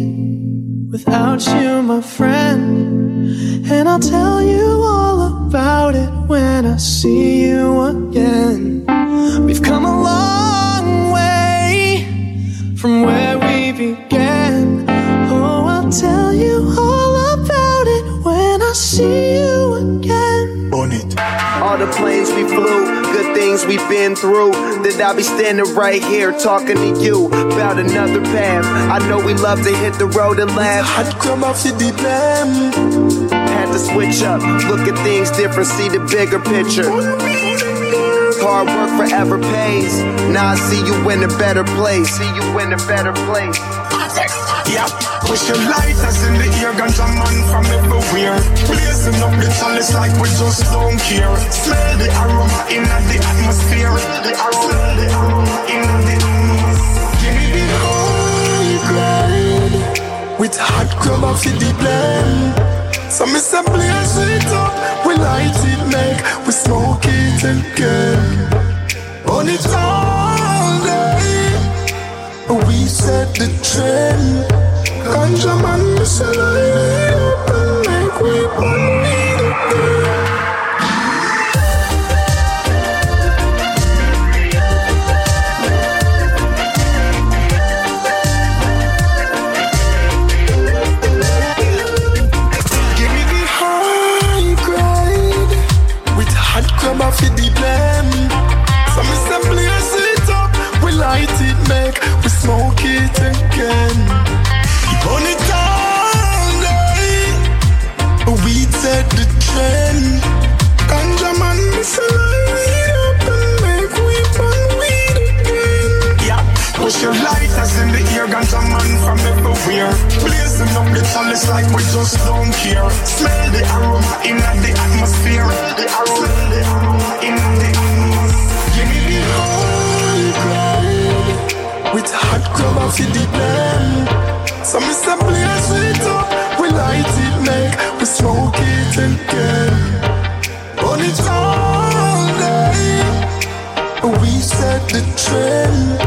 without you, my friend. And I'll tell you all about it when I see you again. We've come a long way from where we began. Oh, I'll tell you all about it when I see you again. On it. All the planes we flew, good things we've been through. That I'll be standing right here talking to you about another path. I know we love to hit the road and laugh. Hot come off the deep lamb. Had to switch up, look at things different, see the bigger picture. Hard work forever pays. Now I see you in a better place. See you in a better place. Yeah, push your lighters in the ear, ganja man from everywhere. Blazing up the chalice like we just don't care. Smell the aroma in the atmosphere. The aroma, the aroma in the Give me the high grade with hot crumb off the lamb. So me say blaze it up, we light it, make we smoke it again. On it all day, we set the trend. Ganja man, me say light it up and make we burn it. Give ganja man from everywhere. Blazing up the chalice like we just don't care. Smell the aroma in the atmosphere. The aroma, the aroma in the atmosphere. Give me the high grade with hot crumb off the lamb. So say blaze it up, we light it, make we smoke it again. Burn it all day, we set the trend.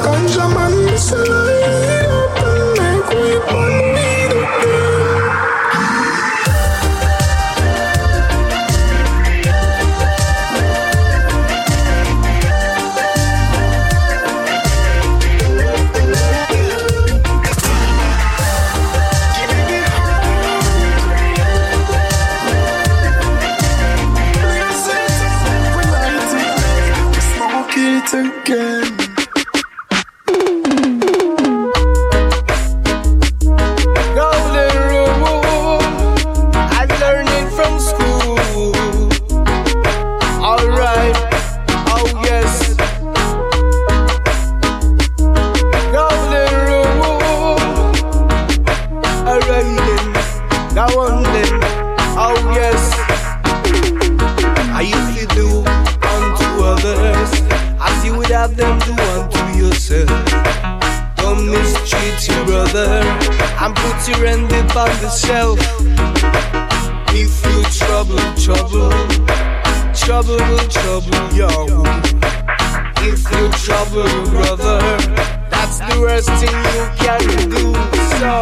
Ganja man, me your end the shelf. If you trouble, trouble, trouble trouble you. If you trouble brother, that's the worst thing you can do. So,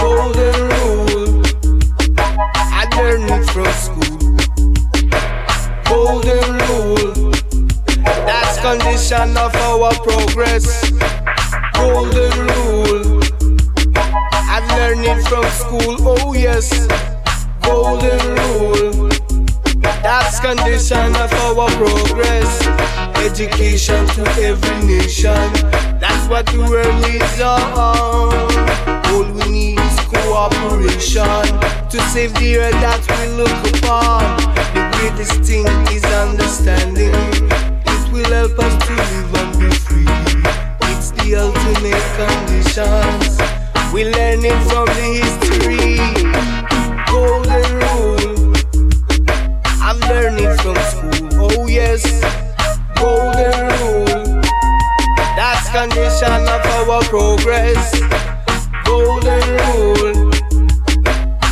golden rule, I learned it from school. Golden rule, that's condition of our progress. Golden rule. It from school, oh yes. Golden rule. That's condition of our progress. Education to every nation. That's what the world needs on. All we need is cooperation to save the earth that we look upon. The greatest thing is understanding. It will help us to live and be free. It's the ultimate conditions. We learn it from the history. Golden rule. I've learned it from school. Oh yes. Golden rule. That's condition of our progress. Golden rule.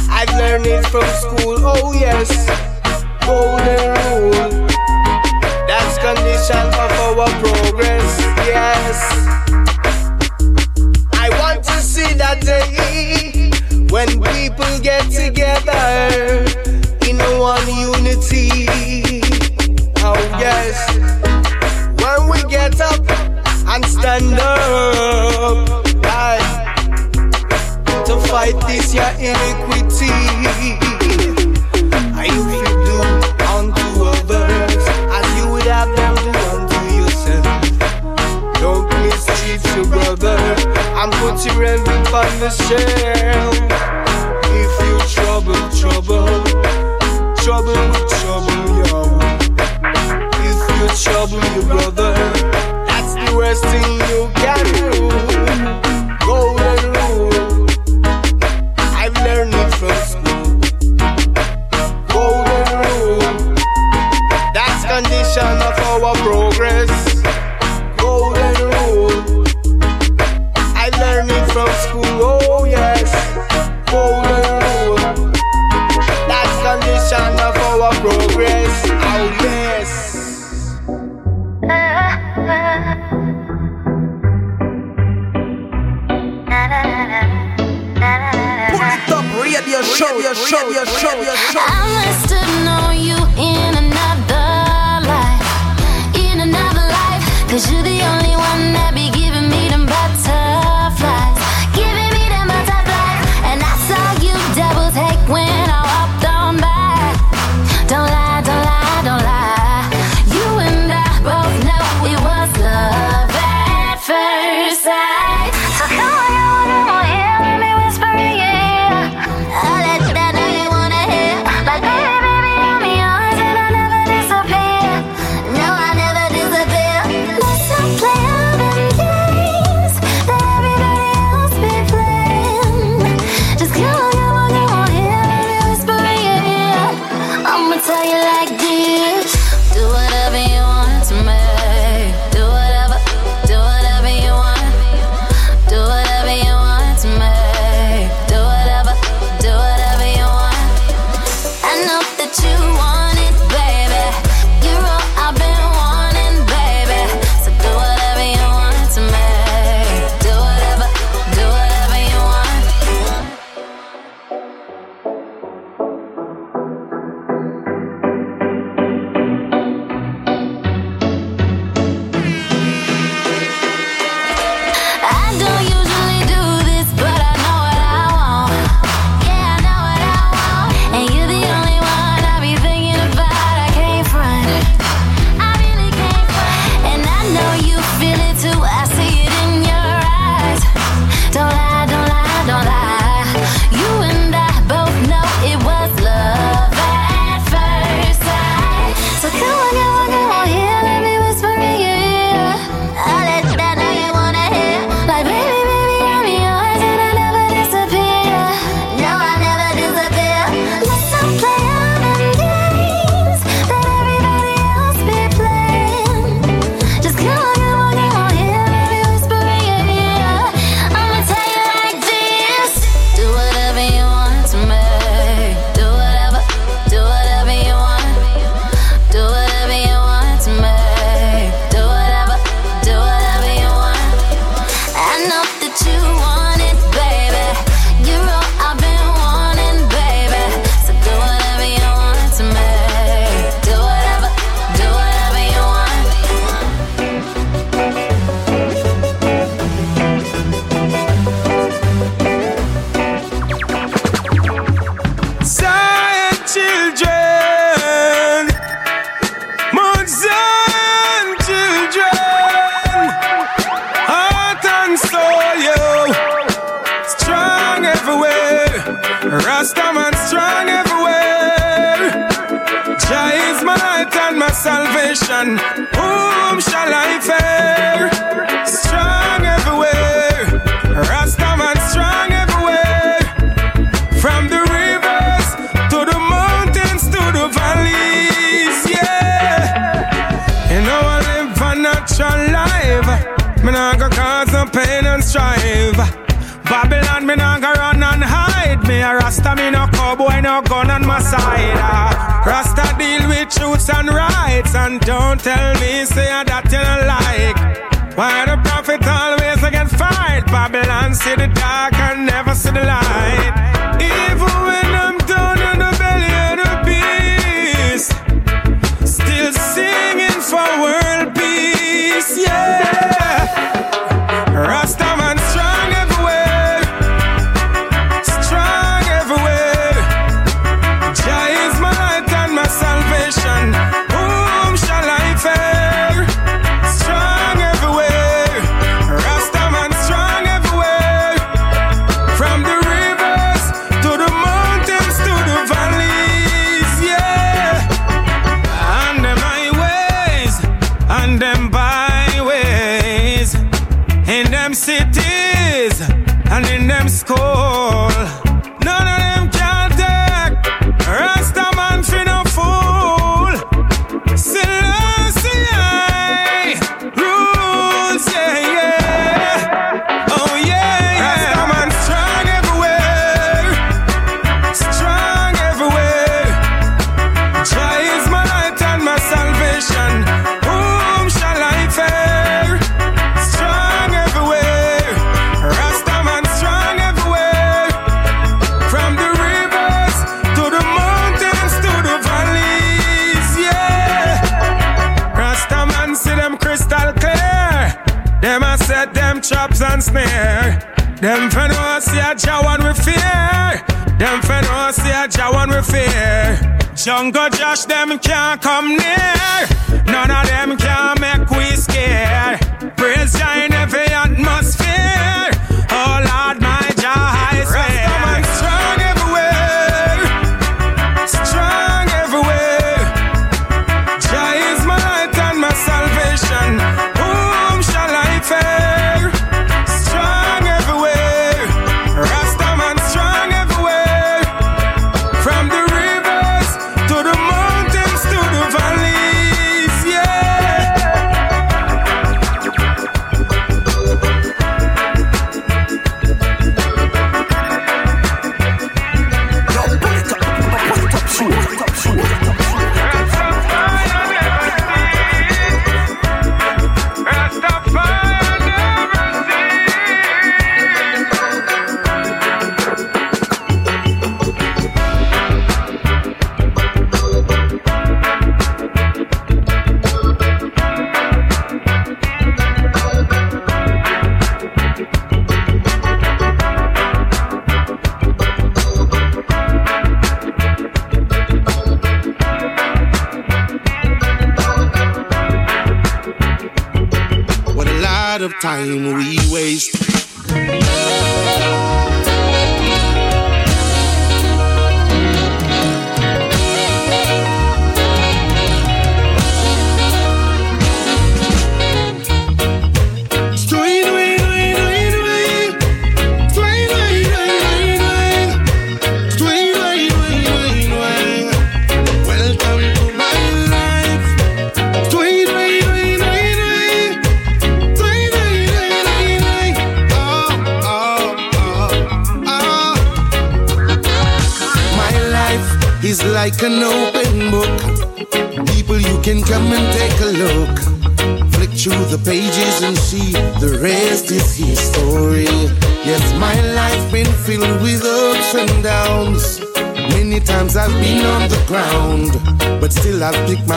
I've learned it from school. Oh yes. Golden rule. That's condition of our progress. Yes. When people get together in one unity, oh yes. When we get up and stand up, right, to fight this your iniquity. If you do unto others as you would have them do unto yourself, don't your brother and put your envy on the shelf trouble, trouble. Trouble, trouble, yo. If you trouble your brother, that's the worst thing you can do. Golden rule, I've learned it from school. Golden rule, that's condition of our progress. progress. Jungle Josh, them can't come near.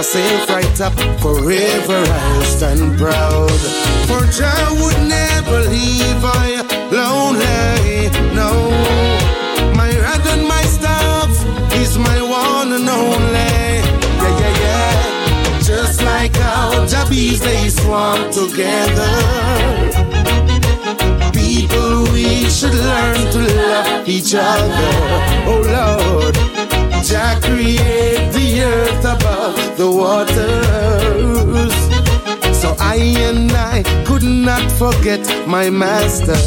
I've right up. Forever I'll stand proud. For Jah would never leave I lonely. No, my rag and my staff is my one and only. Yeah, yeah, yeah. Just like how the bees they swarm together. People, we should learn to love each other. Could not forget my master.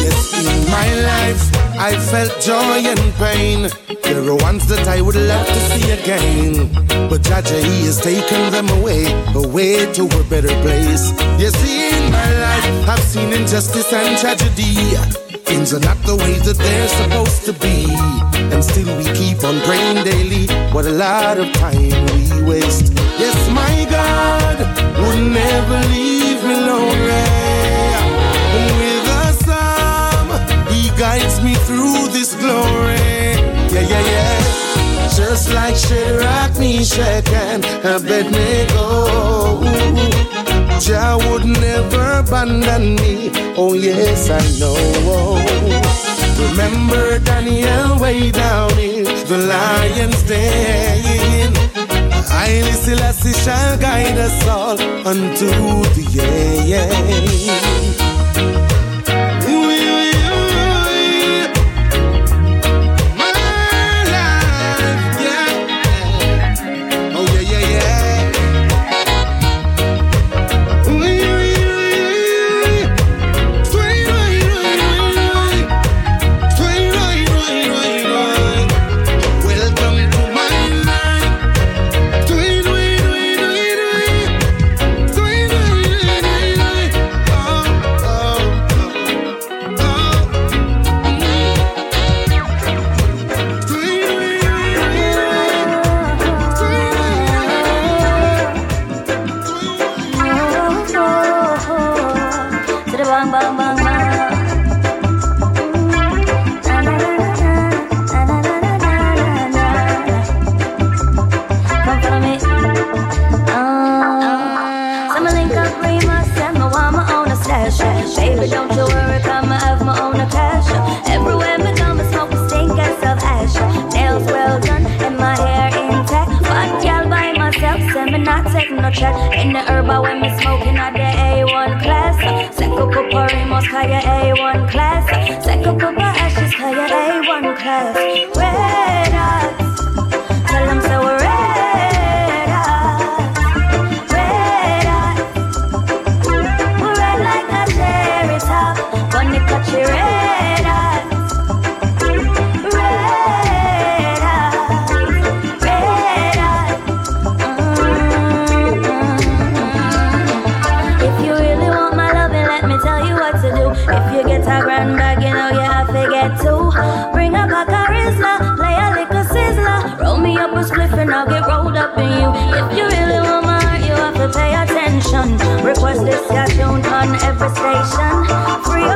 Yes, in my life I felt joy and pain. There are ones that I would love to see again. But Jah Jah, he has taken them away, away to a better place. See, in my life, I've seen injustice and tragedy. Things are not the way that they're supposed to be. And still we keep on praying daily. What a lot of time we waste. Yes, my God would never leave me lonely. With a psalm, He guides me through this glory. Yeah, yeah, yeah. Just like Shadrach, Meshach, and Abednego. Jah would never abandon me. Oh, yes, I know. Remember Daniel way down in the lion's den. I Selassie shall guide us all unto the end. no. In the herba when me smoking at the A1 class. Second cup of Ramos, call your A1 class. Second cup of ashes, call your A1 class. Red eyes. on every station. Free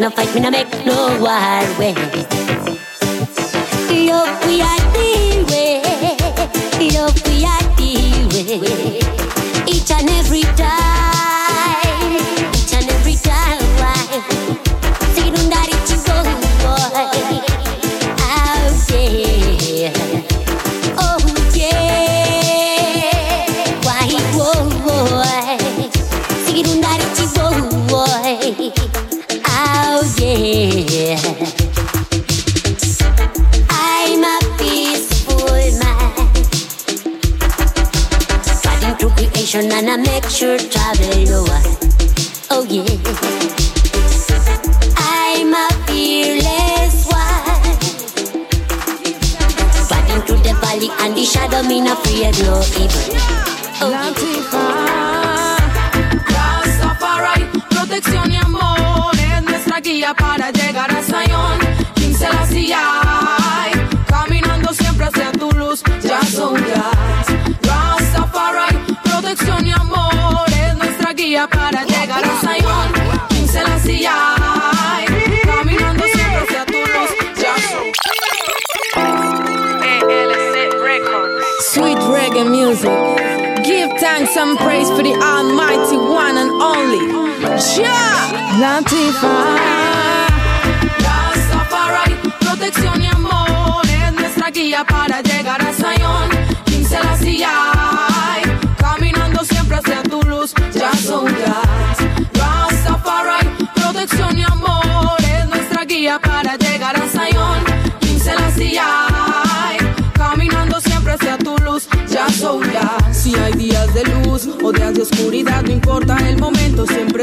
no fight, me no make no war. Wait.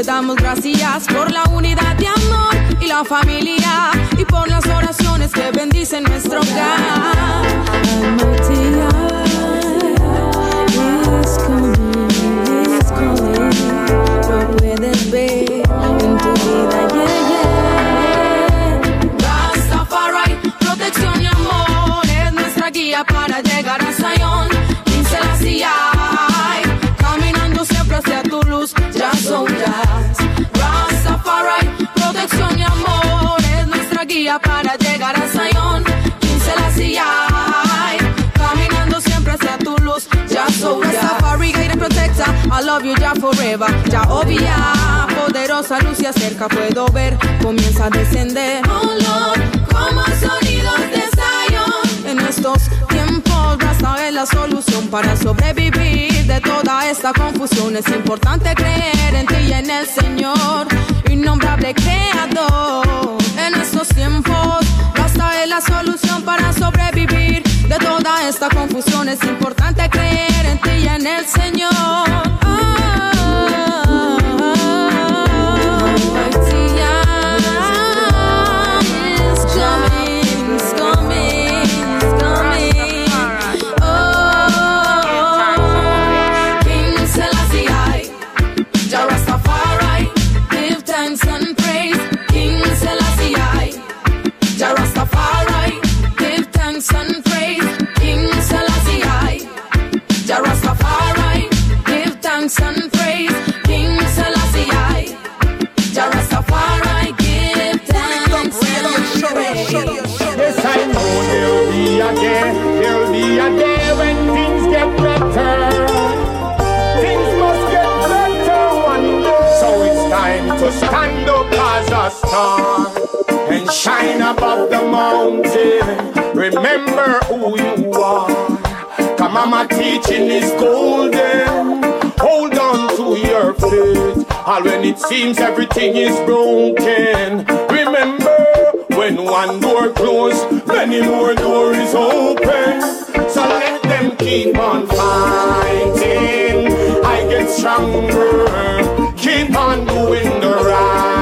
damos gracias por la unidad de amor y la familia y por las oraciones que bendicen nuestro hogar. Lo puedes ver en tu vida, yeah, yeah. Protección y amor es nuestra guía para llegar a para llegar a Sayón, 15 la silla. Caminando siempre hacia tu luz, ya soy Safari guide and protector, I love you ya forever, ya obvia. Poderosa luz y acerca puedo ver, comienza a descender. Oh Lord, como sonidos de Zion. En estos tiempos Rasta es la solución para sobrevivir de toda esta confusión. Es importante creer en ti y en el Señor, innombrable creador. Basta es la solución para sobrevivir de toda esta confusión. Es importante creer en ti y en el Señor. Star and shine above the mountain. Remember who you are. Come mama teaching is golden. Hold on to your faith. All when it seems everything is broken. Remember when one door closed, many more doors open. So let them keep on fighting. I get stronger. Keep on doing the right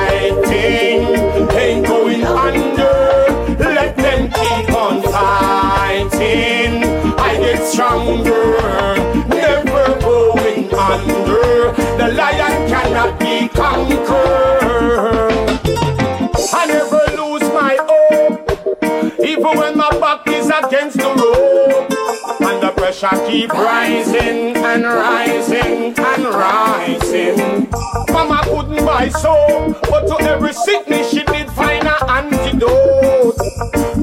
And the pressure keep rising and rising and rising. Mama couldn't buy soap, but to every sickness she did find an antidote.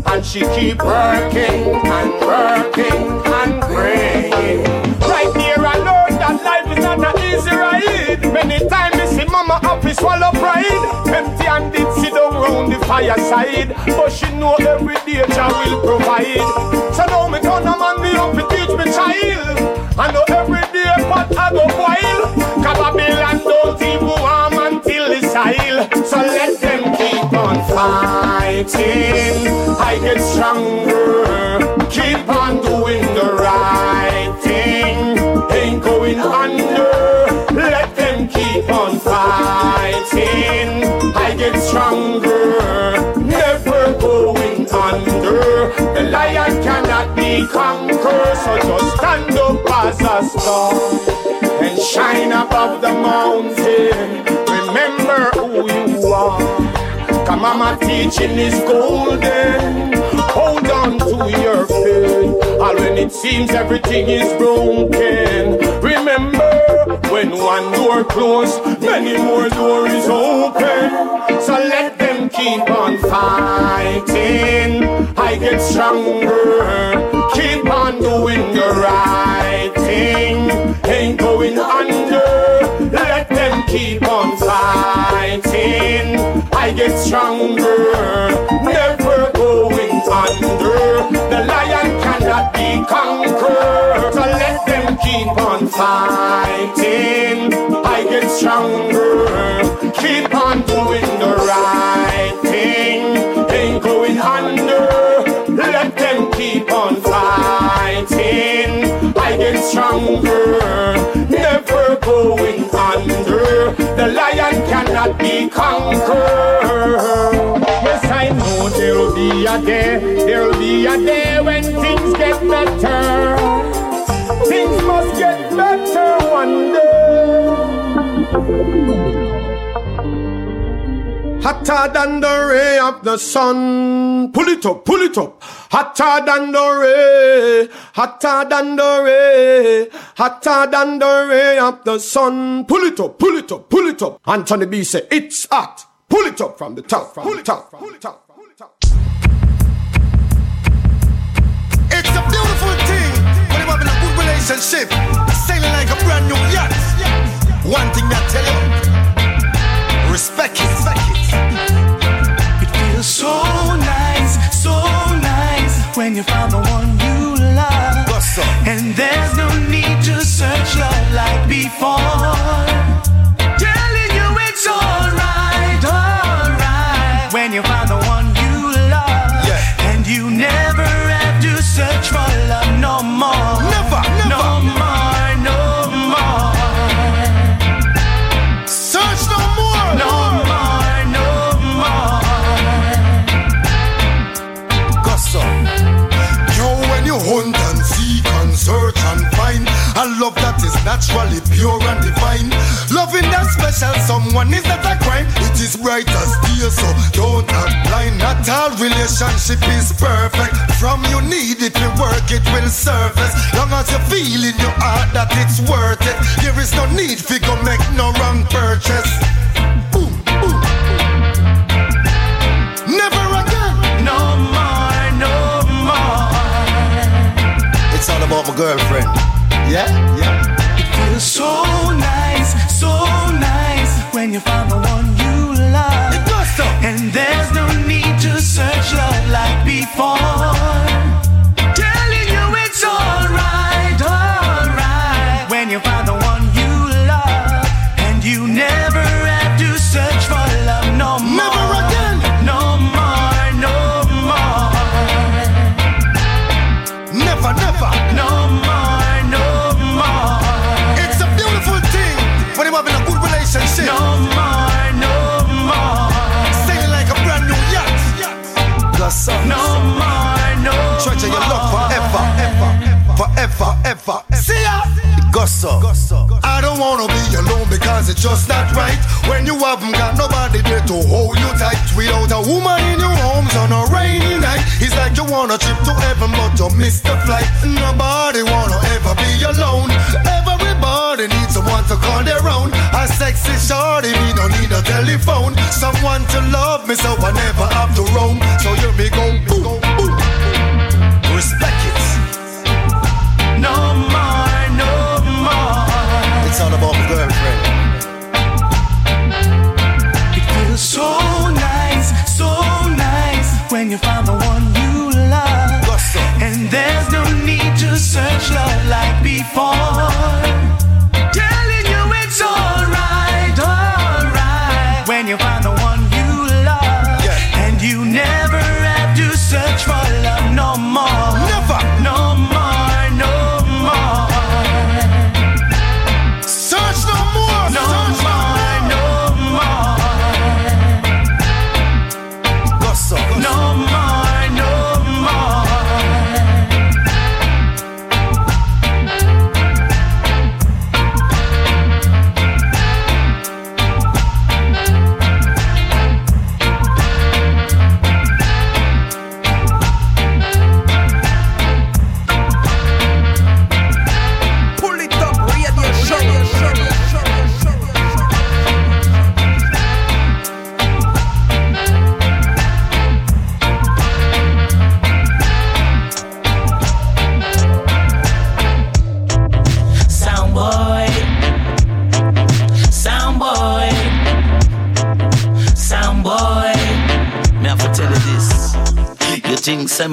And she keep working and working and praying. Right here I learned that life is not an easy ride. Many times me see mama up is swallow pride. Empty and handed sit down round the fireside. But she know every day Jah will provide. So now me turn a man me up to teach me child. I know every day pot I go boil. Cause Babylon don't even warm until it's Israel. So let them keep on fighting. I get stronger. Keep on doing the right thing. Ain't going under. I get stronger. Never going under. The lion cannot be conquered. So just stand up as a star and shine above the mountain. Remember who you are. Cause mama teaching is golden. Hold on to your faith. All when it seems everything is broken. When one door closed, many more doors open. So let them keep on fighting. I get stronger. Keep on doing the right thing. Ain't going under. Let them keep on fighting. I get stronger. Never going under. The lion cannot be conquered. So let them keep on fighting. I get stronger. Keep on doing the right thing. Ain't going under. Let them keep on fighting. I get stronger. Never going under. The lion cannot be conquered. Yes, I know there'll be a day. There'll be a day when things get better. Things must get better one day. Hotter than the ray of the sun. Pull it up, pull it up. Hotter than the ray. Hotter than the ray. Hotter than the ray of the sun. Pull it up, pull it up, pull it up. Anthony B say it's hot. Pull it up from the top, from the top, from the top. It's a beautiful thing when you have a good relationship, sailing like a brand new yacht. One thing that tell you, respect it. Respect It it feels so nice, so nice when you find the one you love. And there's no need to search love like before. Is naturally pure and divine. Loving that special someone is not a crime. It is bright as steel, so don't act blind. Not all relationship is perfect. From you need it to work, it will surface. Long as you feel in your heart that it's worth it. There is no need for go make no wrong purchase. Boom, boom. Never again. No more, no more. It's all about my girlfriend. Yeah, yeah. You find the one you love. It does so. And there's forever, ever. See ya. Gosso. I don't wanna be alone because it's just not right. When you haven't got nobody there to hold you tight. Without a woman in your arms on a rainy night. It's like you wanna trip to heaven but you miss the flight. Nobody wanna ever be alone. Everybody needs someone to call their own. A sexy shorty, me don't need a telephone. Someone to love me so I never have to roam. So here me go, boom, boom. Respect it. No more, no more. It's all about my girlfriend. It feels so nice, so nice when you find the one you love. And there's no need to search love like before.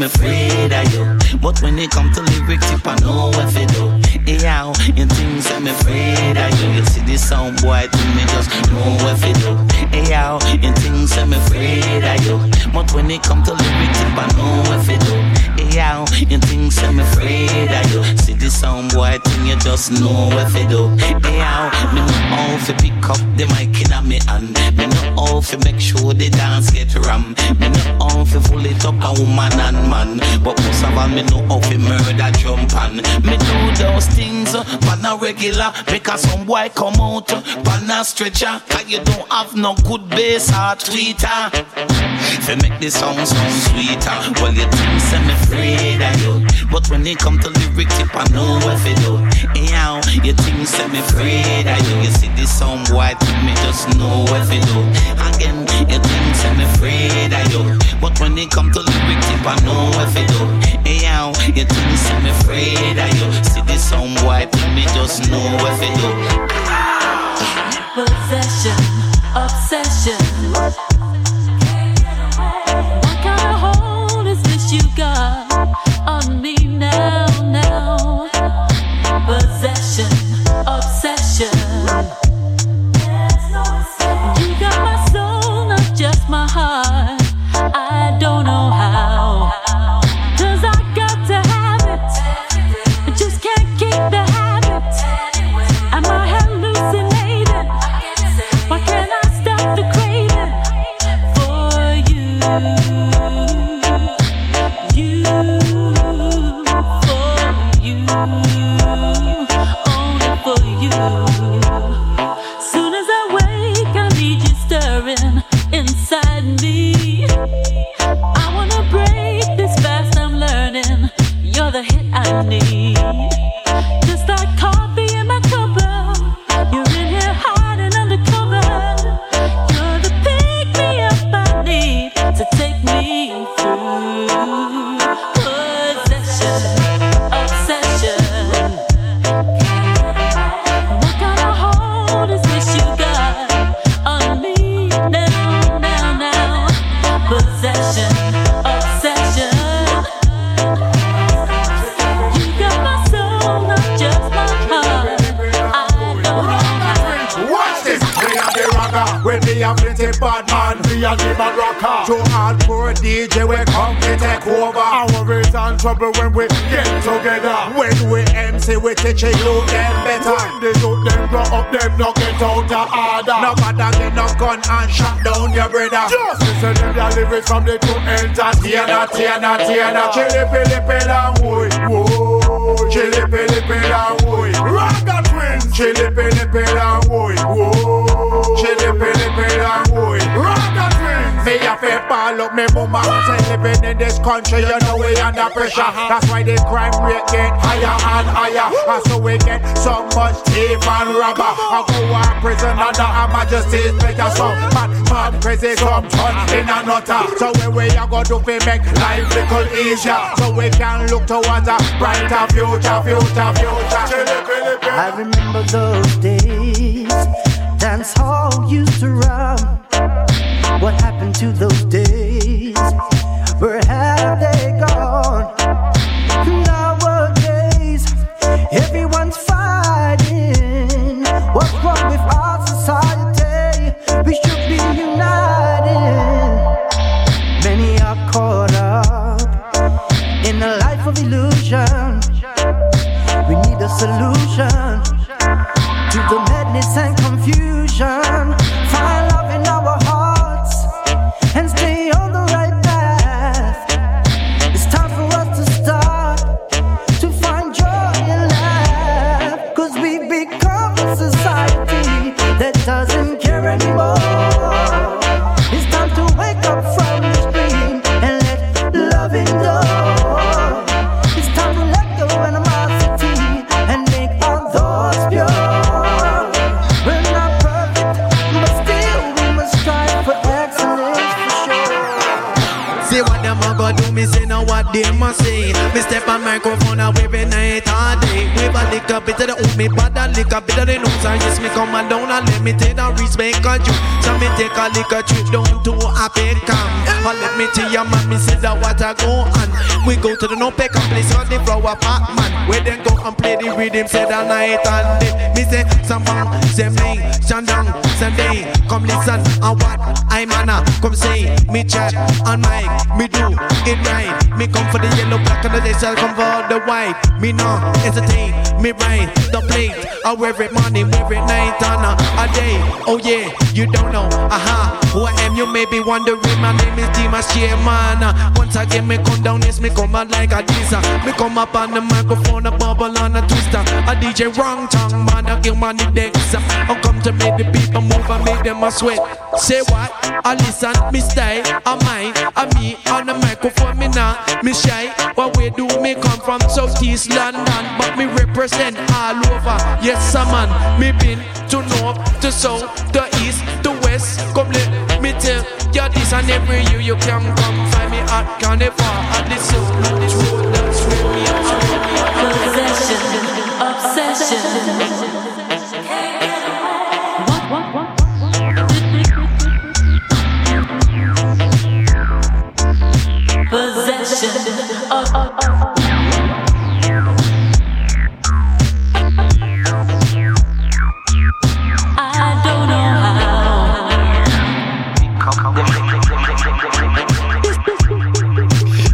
I'm afraid of you, but when it come to lyrics, tip I know what to do. How you think I'm afraid of you? You see this sound boy, to me just know what to do. How you think I'm afraid of you, but when it come to lyrics, tip I know what to do. Hey, you think I'm afraid of you? See this sound boy, thing you just know what to do. Hey, how me know how to pick up the mic in a me hand. Me know how to make sure the dance get ram. Me know how to pull it up a woman and man. But most of all, me know how to murder jump and me do those things uh, on a regular. Because some boy come out uh, on a stretcher. Cause you don't have no good bass or tweeter. Fi make the song sound sweeter. Well, you think I'm afraid of you. But when it come to lyrics, tip I know what to do. Anyhow, you think I'm afraid of you. You see this song white, me just know what to do. Again, you think I'm afraid of you. But when it come to lyrics, tip I know what to do. Anyhow, you think I'm afraid of you. See this song white, me just know what to do. Possession, obsession. What kind of hold is this you got only for you. We teach you them better. When the youth them grow up, them no get out of order. No matter get no gun and shut down your brother. Just listen to the lyrics from the two entertainer, Tiana, Tiana. Chili, pili, pila, woy, woy. Chili, pili, pila, woy. Ragga Twins. Chili, pili, pila, woy. A ball up me mama. Say living in this country, you know we under pressure. That's why the crime rate get higher and higher. And so we get so much thief and robber. I go to prison under Her Majesty's pleasure. So mad, mad, crazy, come turn in a nutter. So when we a go do fi make life little easier, so we can look towards a brighter future, future, future. I remember those days. Dance hall used to run. What happened to those days? But a bit of the nose. And yes, me come on down and let me take the respect of you. So me take a little trip down to a Peckham. Or let me tell your man, me see that what I go on. We go to the no Peckham place on the flower park, man. Where then go and play the rhythm, say the night and day. Me say, some bang, say me, Shandong, Sunday. Come listen and what I'm Anna. Come say, me chat on mic, me do it right. Me come for the yellow, black, and the day shall come for the white. Me no hesitate, me right the plate. I wear it morning, wear it night on a, a day. Oh yeah, you don't know, aha. Who I am, you may be wondering. My name is Dimas Chairman. Once again, me come down, yes, me come out like a diesel. Me come up on the microphone, a bubble on a twister. A DJ wrong tongue, man, I give money decks. I come to make the people move I make them a sweat. Say what? I listen, me style, I mine, I me on the microphone, me now, me shy. What we do, me come from Southeast London, but me represent all over. Yes, sir, man, me been to north, to south, to east, to west. Come let me tell you this, and every year you can come find me at Carnival at the south,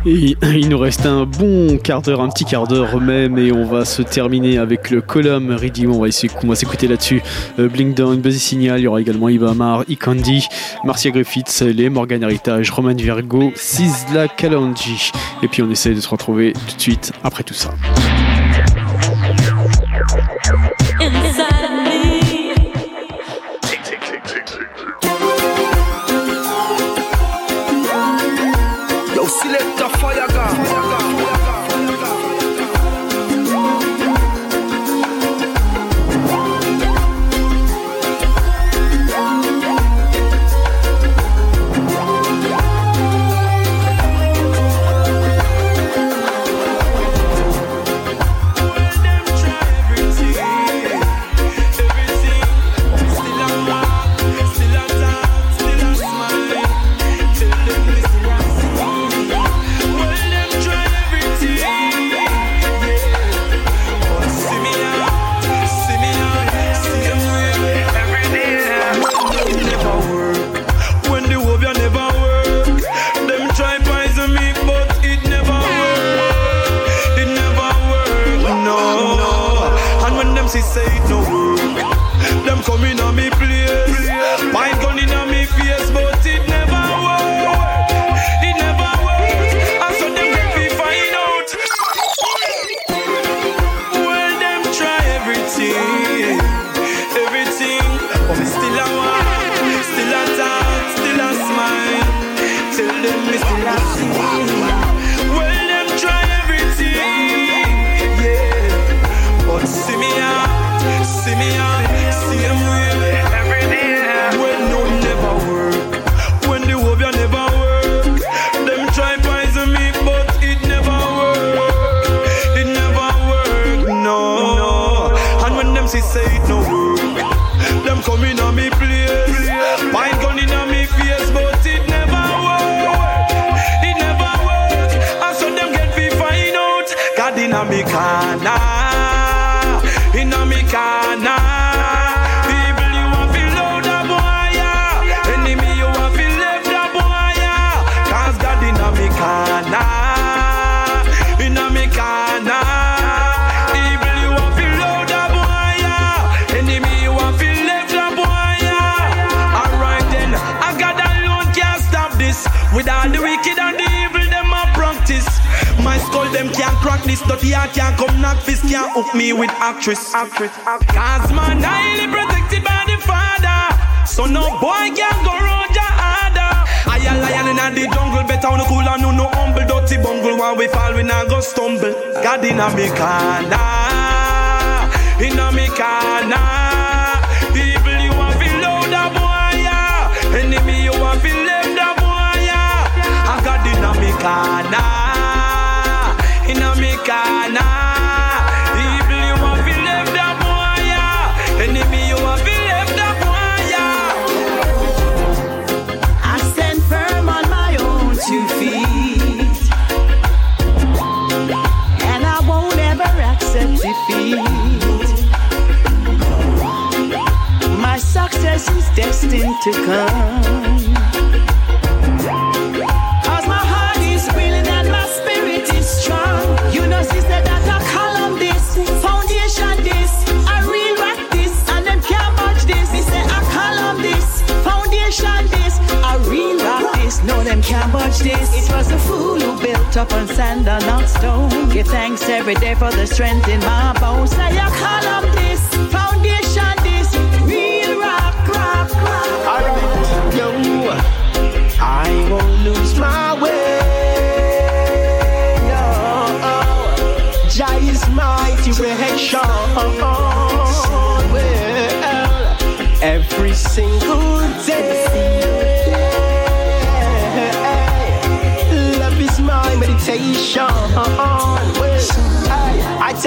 Et il nous reste un bon quart d'heure, un petit quart d'heure même, et on va se terminer avec le column Redeem. On va essayer, s'écouter là-dessus. Euh, Blink Down, Buzzy Signal, il y aura également Ibamar, Ikandi, Marcia Griffiths, les Morgan Heritage, Roman Virgo, Sizzla Kalonji. Et puis on essaie de se retrouver tout de suite après tout ça. This, dirty heart can't come knock fist, can't hook me with actress. actress. Cause man highly protected by the father. So no boy can go round your harder. I a lion in the jungle, better on the cool and no no humble, dirty bungle. When we fall, we not go stumble. God in a me corner, in a me corner. Oh, yeah. Enemy you want feel left a boy, yeah. I got in a me corner, in me corner. People you want feel left a boy. Enemy you want feel left a boy. I stand firm on my own two feet. And I won't ever accept defeat. My success is destined to come. Was a fool who built up on sand and not stone. Give thanks every day for the strength in my bones. Say I column this, foundation this, real rock, rock, rock. Yo, I won't lose my way. No, Jah is mighty direction.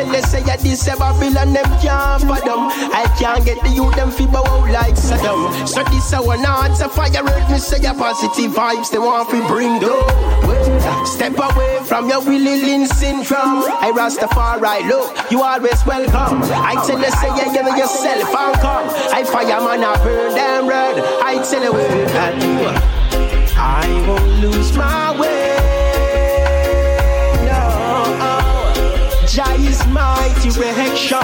I you, say yeah, this a Babylon, them can't fathom. I can't get the youth, them feel bow like Saddam. So this a one heart's a fire, earth, me say a positive vibes, they want to bring down. Step away from your Willie Lynch syndrome. I Rastafari, look, you always welcome. I tell you, say yeah, give yourself and come. I fireman, I burn them red. I tell you, I won't lose my direction.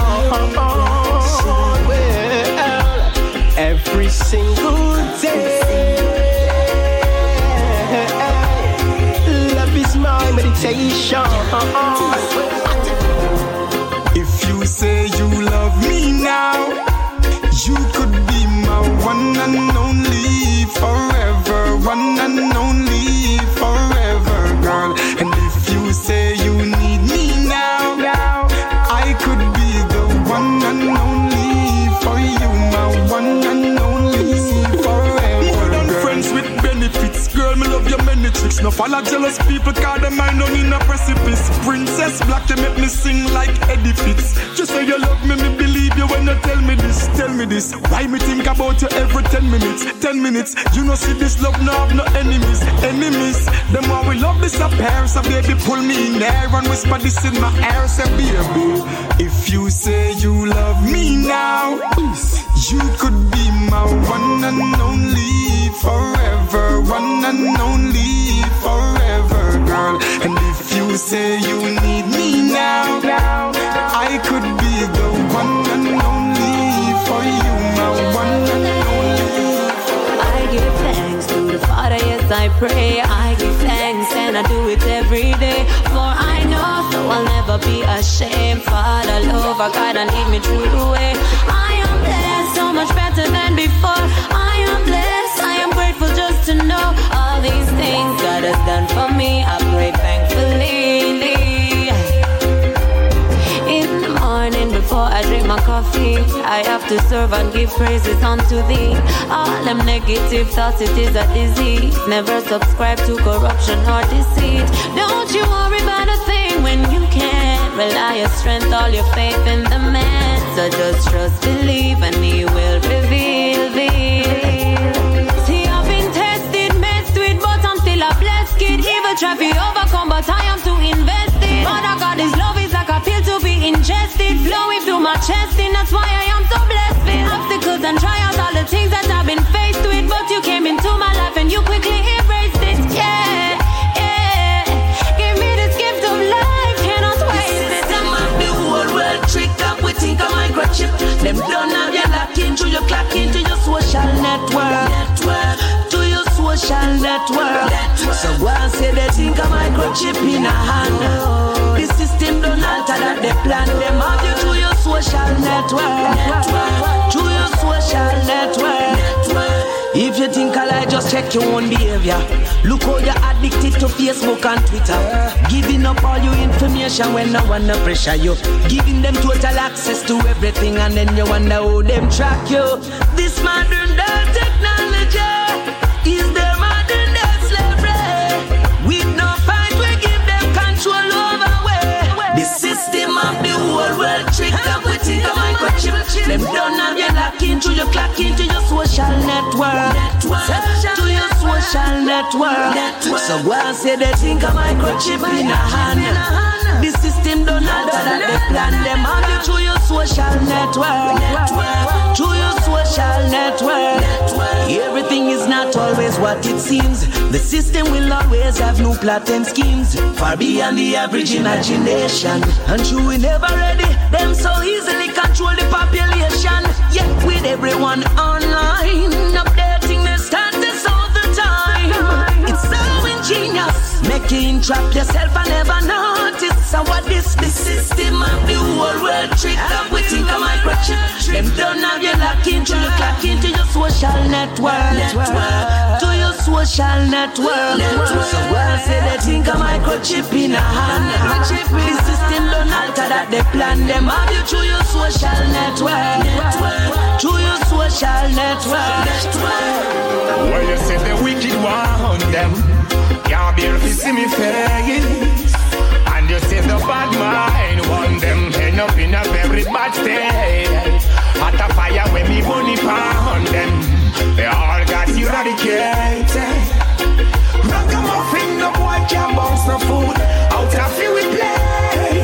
Well, every single day. Love is my meditation. If you say you love me now, You could be my one and only forever, one and only No follow jealous people, cause them mind on in a precipice. Princess Black, you make me sing like Eddie Fitz. Just say you love me, me believe you when you tell me this, tell me this. Why me think about you every 10 minutes, 10 minutes. You know see this love no have no enemies, enemies. Them how we love this affair, so baby pull me in there and whisper this in my ear, say baby. If you say you love me now, you could be my one and only forever, one and only forever, girl. And if you say you need me now, I could be the one and only for you, my one and only. I give thanks to the Father, yes I pray. I give thanks and I do it every day. For I know, so I'll never be ashamed. Father, love, I gotta lead me through the way. I am blessed, so much better coffee, I have to serve and give praises unto thee. All them negative thoughts, it is a disease. Never subscribe to corruption or deceit. Don't you worry about a thing when you can. Rely your strength, all your faith in the man. So just trust, believe, and he will reveal thee. See, I've been tested, messed with, but I'm still a blessed kid. Evil try to overcome, but I am too invested. Father God, His flowing chest, and that's why I am so blessed with obstacles and trials, all the things that I've been faced with. But you came into my life and you quickly erased it. Yeah, yeah. Give me this gift of life, cannot waste it. Them of the whole world trick up, we think of microchip. Them don't have you lock into your clock into your social network. Network to your social network. So go and say they think of microchip in a hand. The system don't alter that they plan. Them have you to your social network. To your social network. If you think I lie, just check your own behavior. Look how you're addicted to Facebook and Twitter. Giving up all your information when no one no pressure you. Giving them total access to everything and then you wonder how them track you. This modern day Them don't have you lock into your clock into your social network. To your social network. So go and say they think of microchip in a hand. The system don't alter that they plan them you to your social network. To your social network. Everything is not always what it seems. The system will always have new plot and schemes far beyond the average imagination. And you we never ready. Them so easily control the population. Yet with everyone online, updating their Make you entrap yourself and never notice. So what this the system of the whole world trick up we think of microchip. Them don't have you lock into your clock into your social network. To your social network. So well say they think of microchip in a hand. The system don't alter that they plan them have you to your social network. To your social network. Well, you say the wicked want them. Can't bear to see me face. And you say the bad mind want them. End up in a very bad state. At a fire when me bunny pound them. They all got eradicated. Ragamuffin, no boy can bounce no food. Out of you we play.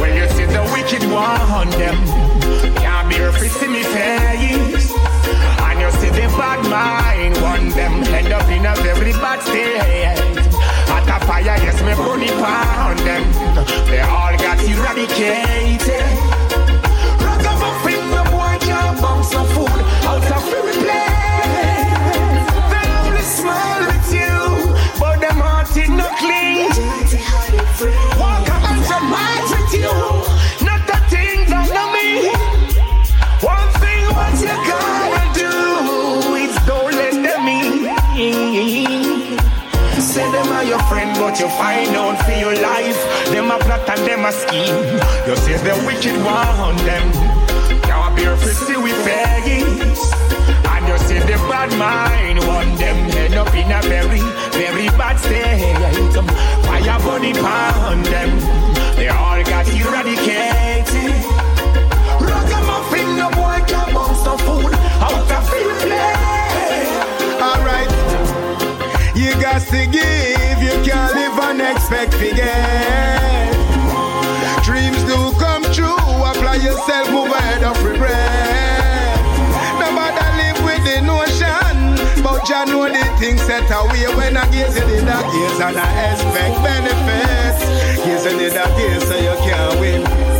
When you see the wicked want them. Can't bear to see me face bad mind. One them end up in a very bad state. At a fire, yes, me burn it on them. They all got eradicated. Rock up a fin, no boy can bounce a fool out of every place. The only smile. What you find out for your life. Them a plot and them a scheme. You say the wicked want them. Can't bear to see we face. And you see the bad mind want them end up in a very, very bad state. Fire burning upon them. They all got eradicated. Ragamuffin, no boy can bounce no food out of field play. Alright. You got to give, and expect to get. Dreams do come true, apply yourself, move ahead of regret. Nobody live with the notion, but you know the things set away when I gaze in the dark years and I expect benefits. Gaze in the dark so you can't win.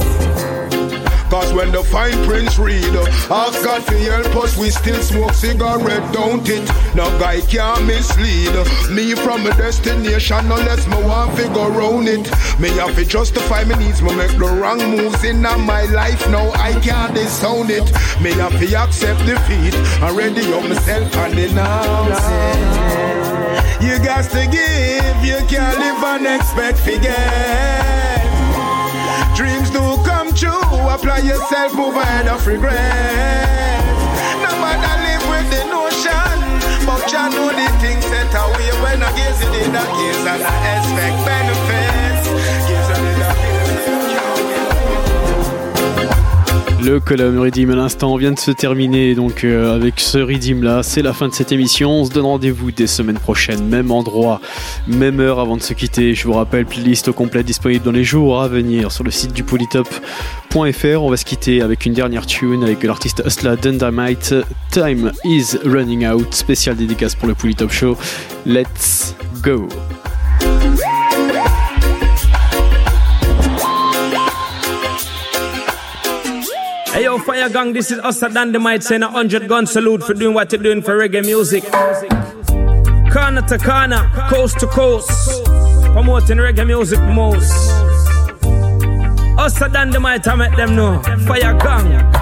Cause when the fine prince read, ask God to help us, we still smoke cigarette, don't it? No guy can mislead me from a destination unless me want figure round it. Me have to justify me needs, me make the wrong moves in my life. Now I can't disown it. Me have to accept defeat and ready up myself and denounce it. You got to give, you can't live and expect to Apply yourself, move ahead of regret. No matter live with the notion, but you know the things set away when I gaze in the years and I expect benefits. Le column Redeem à l'instant vient de se terminer donc euh, avec ce Redeem là, c'est la fin de cette émission. On se donne rendez-vous des semaines prochaines, même endroit, même heure avant de se quitter. Je vous rappelle, playlist au complet disponible dans les jours à venir sur le site du polytop.fr. On va se quitter avec une dernière tune avec l'artiste Hustla Dynamite. Time is running out, spécial dédicace pour le Polytop Show. Let's go. Fire Gang, this is us at Dynamite saying a 100 gun salute for doing what you're doing for reggae music. Corner to corner, coast to coast, promoting reggae music most. Hustla Dynamite, I make them know. Fire Gang.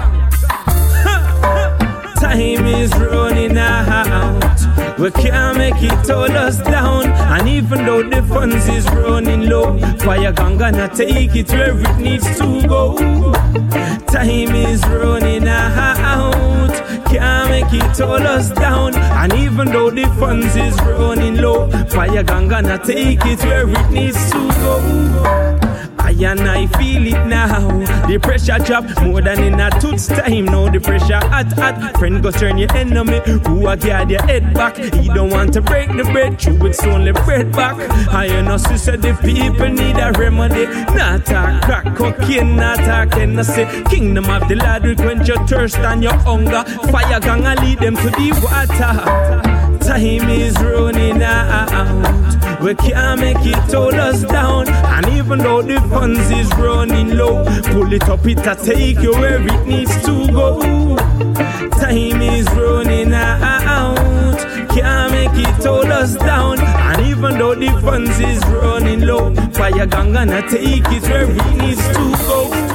[laughs] Time is running out. We can't make it hold us down. And even though the funds is running low, Fire Gang gonna take it where it needs to go. Time is running out. Can't make it hold us down. And even though the funds is running low, Fire Gang gonna take it where it needs to go. I and I feel it now. The pressure drop more than in a tooth time. Now the pressure hot, hot. Friend go turn your enemy. Who a guard your head back. He don't want to break the bread. True, it's only bread back. I know sister, the people need a remedy. Not a crack cocaine, not a Tennessee. Kingdom of the Lord will quench your thirst and your hunger. Fire will lead them to the water. Time is running out. We can't make it hold us down. And even though the funds is running low, pull it up, it'll take you where it needs to go. Time is running out. Can't make it hold us down. And even though the funds is running low, fire gang gonna take it where it needs to go.